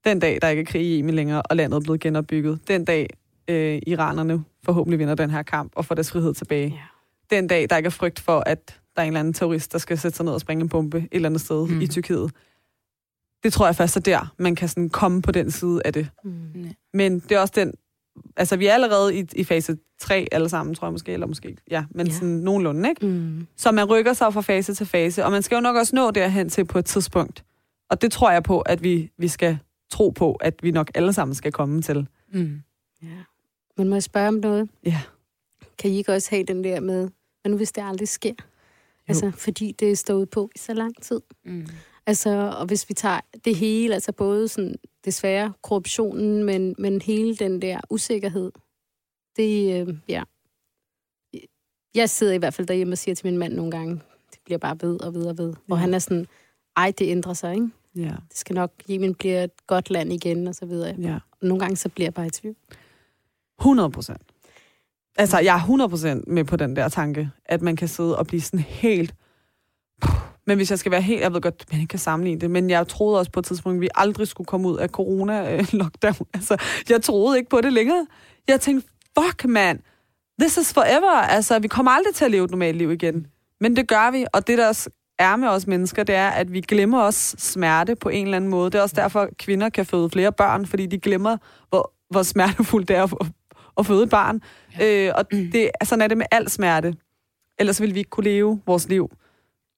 den dag, der ikke er krig i Yemen længere, og landet er blevet genopbygget. Den dag, øh, iranerne forhåbentlig vinder den her kamp og får deres frihed tilbage. Ja. Den dag, der ikke er frygt for, at der er en eller anden terrorist, der skal sætte sig ned og springe en bombe et eller andet sted mm. I Tyrkiet. Det tror jeg først er der, man kan sådan komme på den side af det. Mm. Men det er også den... Altså, vi er allerede i, i fase 3 alle sammen, tror jeg måske, eller måske, ja, men Ja. sådan nogenlunde, ikke? Mm. Så man rykker sig fra fase til fase, og man skal jo nok også nå derhen til på et tidspunkt. Og det tror jeg på, at vi, vi skal tro på, at vi nok alle sammen skal komme til. Mm. Ja. Men må jeg spørge om noget? Ja. Kan I ikke også have den der med, nu hvis det aldrig sker? Altså, fordi det er stået på i så lang tid. Mm. Altså, og hvis vi tager det hele, altså både sådan, desværre korruptionen, men, men hele den der usikkerhed, det, øh, ja. Jeg sidder i hvert fald derhjemme og siger til min mand nogle gange, det bliver bare ved og ved og ved. Hvor Ja. han er sådan, ej, det ændrer sig, ikke? Ja, Det skal nok, Yemen bliver et godt land igen, og så videre. ja. Nogle gange så bliver jeg bare i tvivl. 100 procent. Altså, jeg er 100 procent med på den der tanke, at man kan sidde og blive sådan helt... Men hvis jeg skal være helt... Jeg ved godt, man ikke kan sammenligne det, men jeg troede også på et tidspunkt, at vi aldrig skulle komme ud af corona-lockdown. Øh, altså, jeg troede ikke på det længere. Jeg tænkte, fuck, man. This is forever. Altså, vi kommer aldrig til at leve et normalt liv igen. Men det gør vi, og det der er med os mennesker, det er, at vi glemmer os smerte på en eller anden måde. Det er også derfor, at kvinder kan føde flere børn, fordi de glemmer, hvor, hvor smertefuldt det er at, at føde et barn. Ja. Øh, og det, sådan er det med al smerte. Ellers vil vi ikke kunne leve vores liv.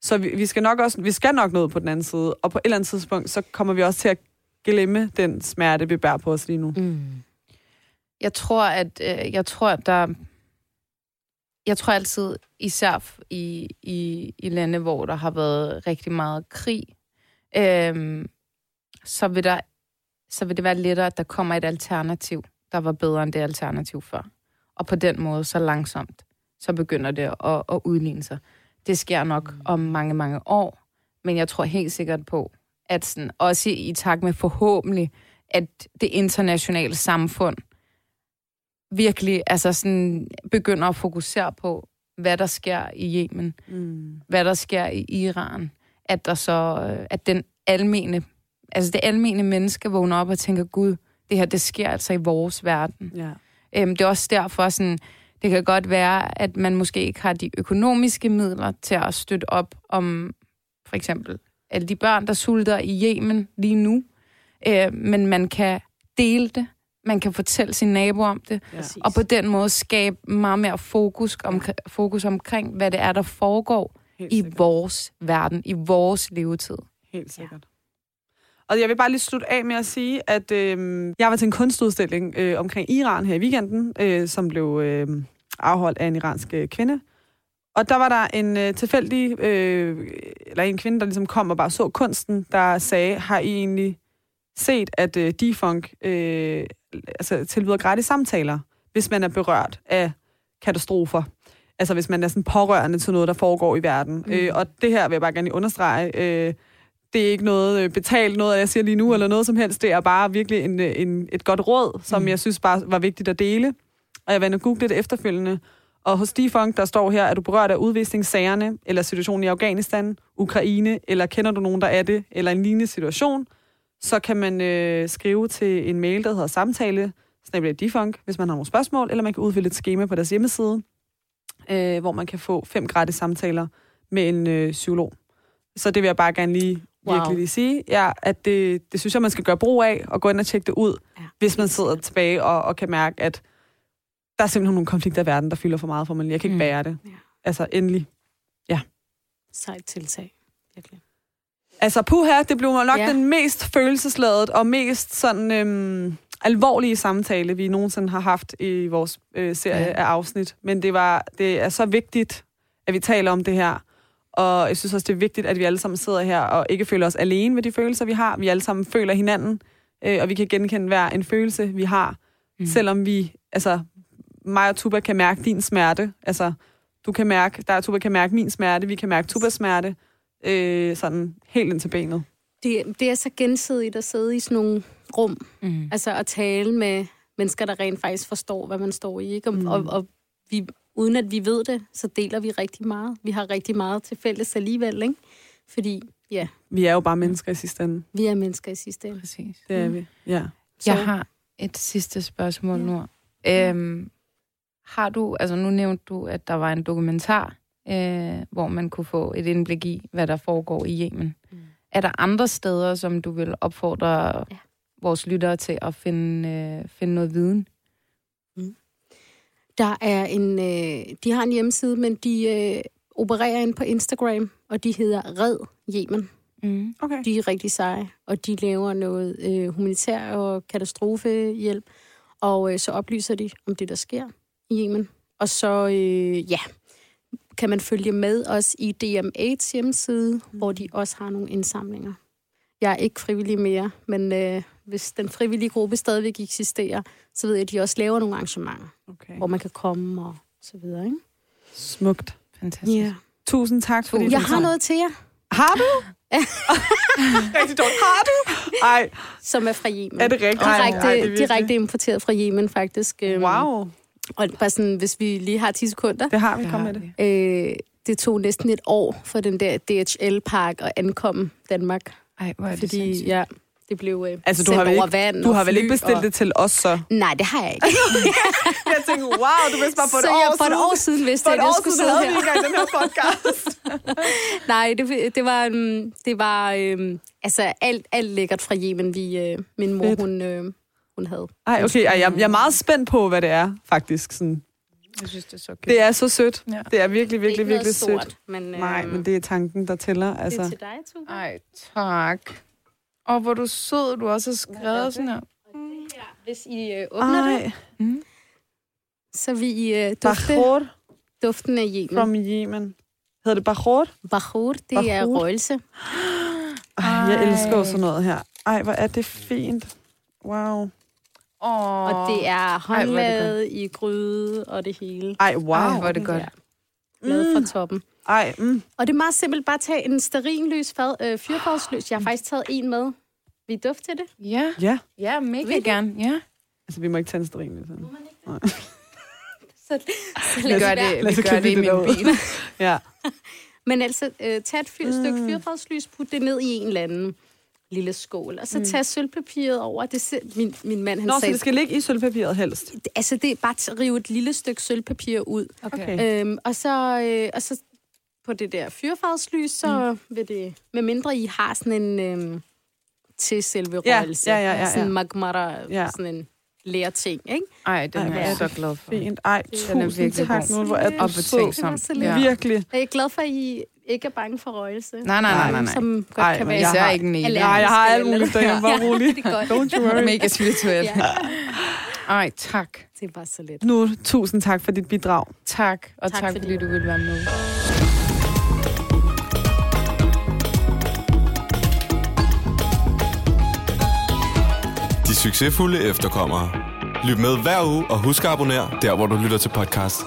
Så vi, vi skal nok også, vi skal nok noget på den anden side, og på et eller andet tidspunkt, så kommer vi også til at glemme den smerte, vi bærer på os lige nu. Mm. Jeg tror, at øh, jeg tror, at der... Jeg tror altid, især i, i, i lande, hvor der har været rigtig meget krig, øhm, så, vil der, så vil det være lettere, at der kommer et alternativ, der var bedre end det alternativ før. Og på den måde, så langsomt, så begynder det at, at udligne sig. Det sker nok om mange, mange år, men jeg tror helt sikkert på, at sådan, også i, i takt med forhåbentlig, at det internationale samfund virkelig altså sådan, begynder at fokusere på, hvad der sker i Yemen, Mm. hvad der sker i Iran, at der så, øh, at den almene, altså det almene menneske vågner op og tænker, gud, det her, det sker altså i vores verden. Ja. Øhm, det er også derfor, sådan, det kan godt være, at man måske ikke har de økonomiske midler til at støtte op om for eksempel alle de børn, der sulter i Yemen lige nu. Øh, men man kan dele det. Man kan fortælle sin nabo om det. Ja. Og på den måde skabe meget mere fokus, om, fokus omkring, hvad det er, der foregår Helt i sikkert. vores verden, i vores levetid. Helt sikkert. Og jeg vil bare lige slutte af med at sige, at øh, jeg var til en kunstudstilling øh, omkring Iran her i weekenden, øh, som blev øh, afholdt af en iransk øh, kvinde. Og der var der en øh, tilfældig, øh, eller en kvinde, der ligesom kom og bare så kunsten, der sagde, har I egentlig set, at øh, Defunk øh, altså, tilbyder gratis samtaler, hvis man er berørt af katastrofer. Altså hvis man er sådan pårørende til noget, der foregår i verden. Mm. Øh, og det her vil jeg bare gerne understrege. Øh, det er ikke noget øh, betalt noget, jeg siger lige nu, eller noget som helst. Det er bare virkelig en, øh, en, et godt råd, som mm. jeg synes bare var vigtigt at dele. Og jeg var inde og google det efterfølgende. Og hos Defunk, der står her, at du berørt af udvisningssagerne, eller situationen i Afghanistan, Ukraine, eller kender du nogen, der er det, eller en lignende situation, så kan man øh, skrive til en mail, der hedder samtale, Defunk, hvis man har nogle spørgsmål, eller man kan udfylde et schema på deres hjemmeside, øh, hvor man kan få fem gratis samtaler med en øh, psykolog. Så det vil jeg bare gerne lige Wow. virkelig lige sige, ja, at det, det synes jeg, man skal gøre brug af, og gå ind og tjekke det ud, Ja. hvis man sidder tilbage og, og kan mærke, at der er simpelthen nogle konflikter i verden, der fylder for meget for mig. Jeg kan ikke Mm. bære det. Ja. Altså, endelig. Sejt tiltag. Virkelig. Altså, puha, det blev nok ja. Ja. den mest følelsesladet og mest sådan øhm, alvorlige samtale, vi nogensinde har haft i vores øh, serie Ja. ja. af afsnit. Men det, var, det er så vigtigt, at vi taler om det her. Og jeg synes også, det er vigtigt, at vi alle sammen sidder her og ikke føler os alene med de følelser, vi har. Vi alle sammen føler hinanden, øh, og vi kan genkende hver en følelse, vi har. Mm. Selvom vi, altså, mig og Tuba kan mærke din smerte. Altså, du kan mærke, der og Tuba kan mærke min smerte, vi kan mærke Tubas smerte. Øh, sådan helt ind til benet. Det, det er så gensidigt at sidde i sådan nogle rum, Mm. altså at tale med mennesker, der rent faktisk forstår, hvad man står i. Ikke? Og, mm. og, og vi, uden at vi ved det, så deler vi rigtig meget. Vi har rigtig meget til fælles alligevel, ikke? Fordi, ja, Vi er jo bare mennesker i sidste ende. vi er mennesker i sidste ende. Præcis. Det er Mm. vi. Ja. Jeg har et sidste spørgsmål Ja. nu. Øhm, har du, altså nu nævnte du, at der var en dokumentar, øh, hvor man kunne få et indblik i, hvad der foregår i Yemen. Mm. Er der andre steder, som du vil opfordre Ja. vores lyttere til at finde, øh, finde noget viden? Der er en, øh, de har en hjemmeside, men de øh, opererer ind på Instagram, og de hedder Red Yemen. Mm. Okay. De er rigtig seje, og de laver noget øh, humanitær og katastrofehjælp, og øh, så oplyser de om det, der sker i Yemen. Og så, øh, ja, kan man følge med os i DMA's hjemmeside, mm. hvor de også har nogle indsamlinger. Jeg er ikke frivillig mere, men øh, hvis den frivillige gruppe stadigvæk eksisterer, så ved jeg, at de også laver nogle arrangementer, okay. hvor man kan komme og så videre. Ikke? Smukt. Fantastisk. Yeah. Tusind tak, fordi Jeg du har kom. noget til jer, Har du? Rigtig dårligt. Har du? Ej, som er fra Yemen. er det rigtigt? Direkte, Ej, det er direkte importeret fra Yemen, faktisk. Øhm, Wow, Og bare sådan, hvis vi lige har 10 sekunder. det har vi. Det Kom har med det. Øh, det tog næsten et år for den der DHL-park at ankomme Danmark. Ej, hvor er det Fordi sindssygt. ja, det blev øh, Altså, du har vel over ikke, vand du har vel ikke bestilt og... det til os, så? Nej, det har jeg ikke. Jeg tænkte, wow, du vidste bare for et så år jeg, for siden. et år siden vidste For jeg, et at jeg år skulle siden sidde havde vi her. ikke engang den her podcast. Nej, det, det var, um, det var um, altså alt, alt lækkert fra Yemen, vi, uh, min mor, Fedt. hun, uh, hun havde. Ej, okay, ej, jeg, jeg er meget spændt på, hvad det er, faktisk. Sådan. Jeg synes, det er så Det er så sødt. Ja. Det er virkelig, virkelig, det er ikke virkelig noget sødt. stort, men, uh, Nej, men det er tanken, der tæller. det er Altså. til dig, Tuba. Ej, tak. Og hvor du sød, du også har skrevet sådan her. Hvis I uh, åbner det, Ej, Mm. så vil I uh, dufte Bahor duften af Yemen. from Yemen. Hedder det Bahor? Bahur, det er Bahur? røgelse. Ej, jeg elsker jo sådan noget her. Ej, hvor er det fint. Wow. Åh. Og det er håndlavet i gryde og det hele. Ej, wow. Ej, hvor er det godt. Ja. Lavet fra toppen. Ej, mm. Og det er meget simpelt. Bare tage en sterinlys fad, øh, fyrfadslys. Jeg har faktisk taget en med. Vi duft til det. Ja, Ja, ja, mega Vil gerne. Ja. altså vi må ikke tænde stearin. Så. Så, så Vi lad gør os det, Lad vi gør det i min bil. Ja. Men altså, øh, tag et fyr, Mm. stykke fyrfadslys, put det ned i en eller anden lille skål. Og så Mm. tag sølvpapiret over. Det, ser- min, min mand, han Nå, så sagde, det skal ligge i sølvpapiret helst. altså det er bare at rive et lille stykke sølvpapir ud. Okay. Øhm, og, så, øh, og så på det der fyrfarvedslys, så mm. vil det, med mindre I har sådan en øhm, til selve Ja, røgelse, ja, ja, ja, ja. sådan en magmara, Ja. sådan en lærting, ikke? Ej, den Ej, er jeg så det glad for. Fint. Ej, Den er tusind virkelig tak. Nu, hvor er du var så Ja. Virkelig. Jeg er glad for, at I ikke er bange for røgelse. Nej, nej, nej, nej, nej. Som godt Ej, kan være. jeg Især har- ikke en Nej, jeg har alt eller- muligt derhjemme. Bare rolig. det er godt. Don't you worry. Mega spirituel. Ja. Ej, tak. Det er bare så let. Nu, tusind tak for dit bidrag. Tak, og tak, Tak, tak fordi fordi du ville være med. De succesfulde efterkommere. Lyt med hver uge og husk at abonnere der, hvor du lytter til podcast.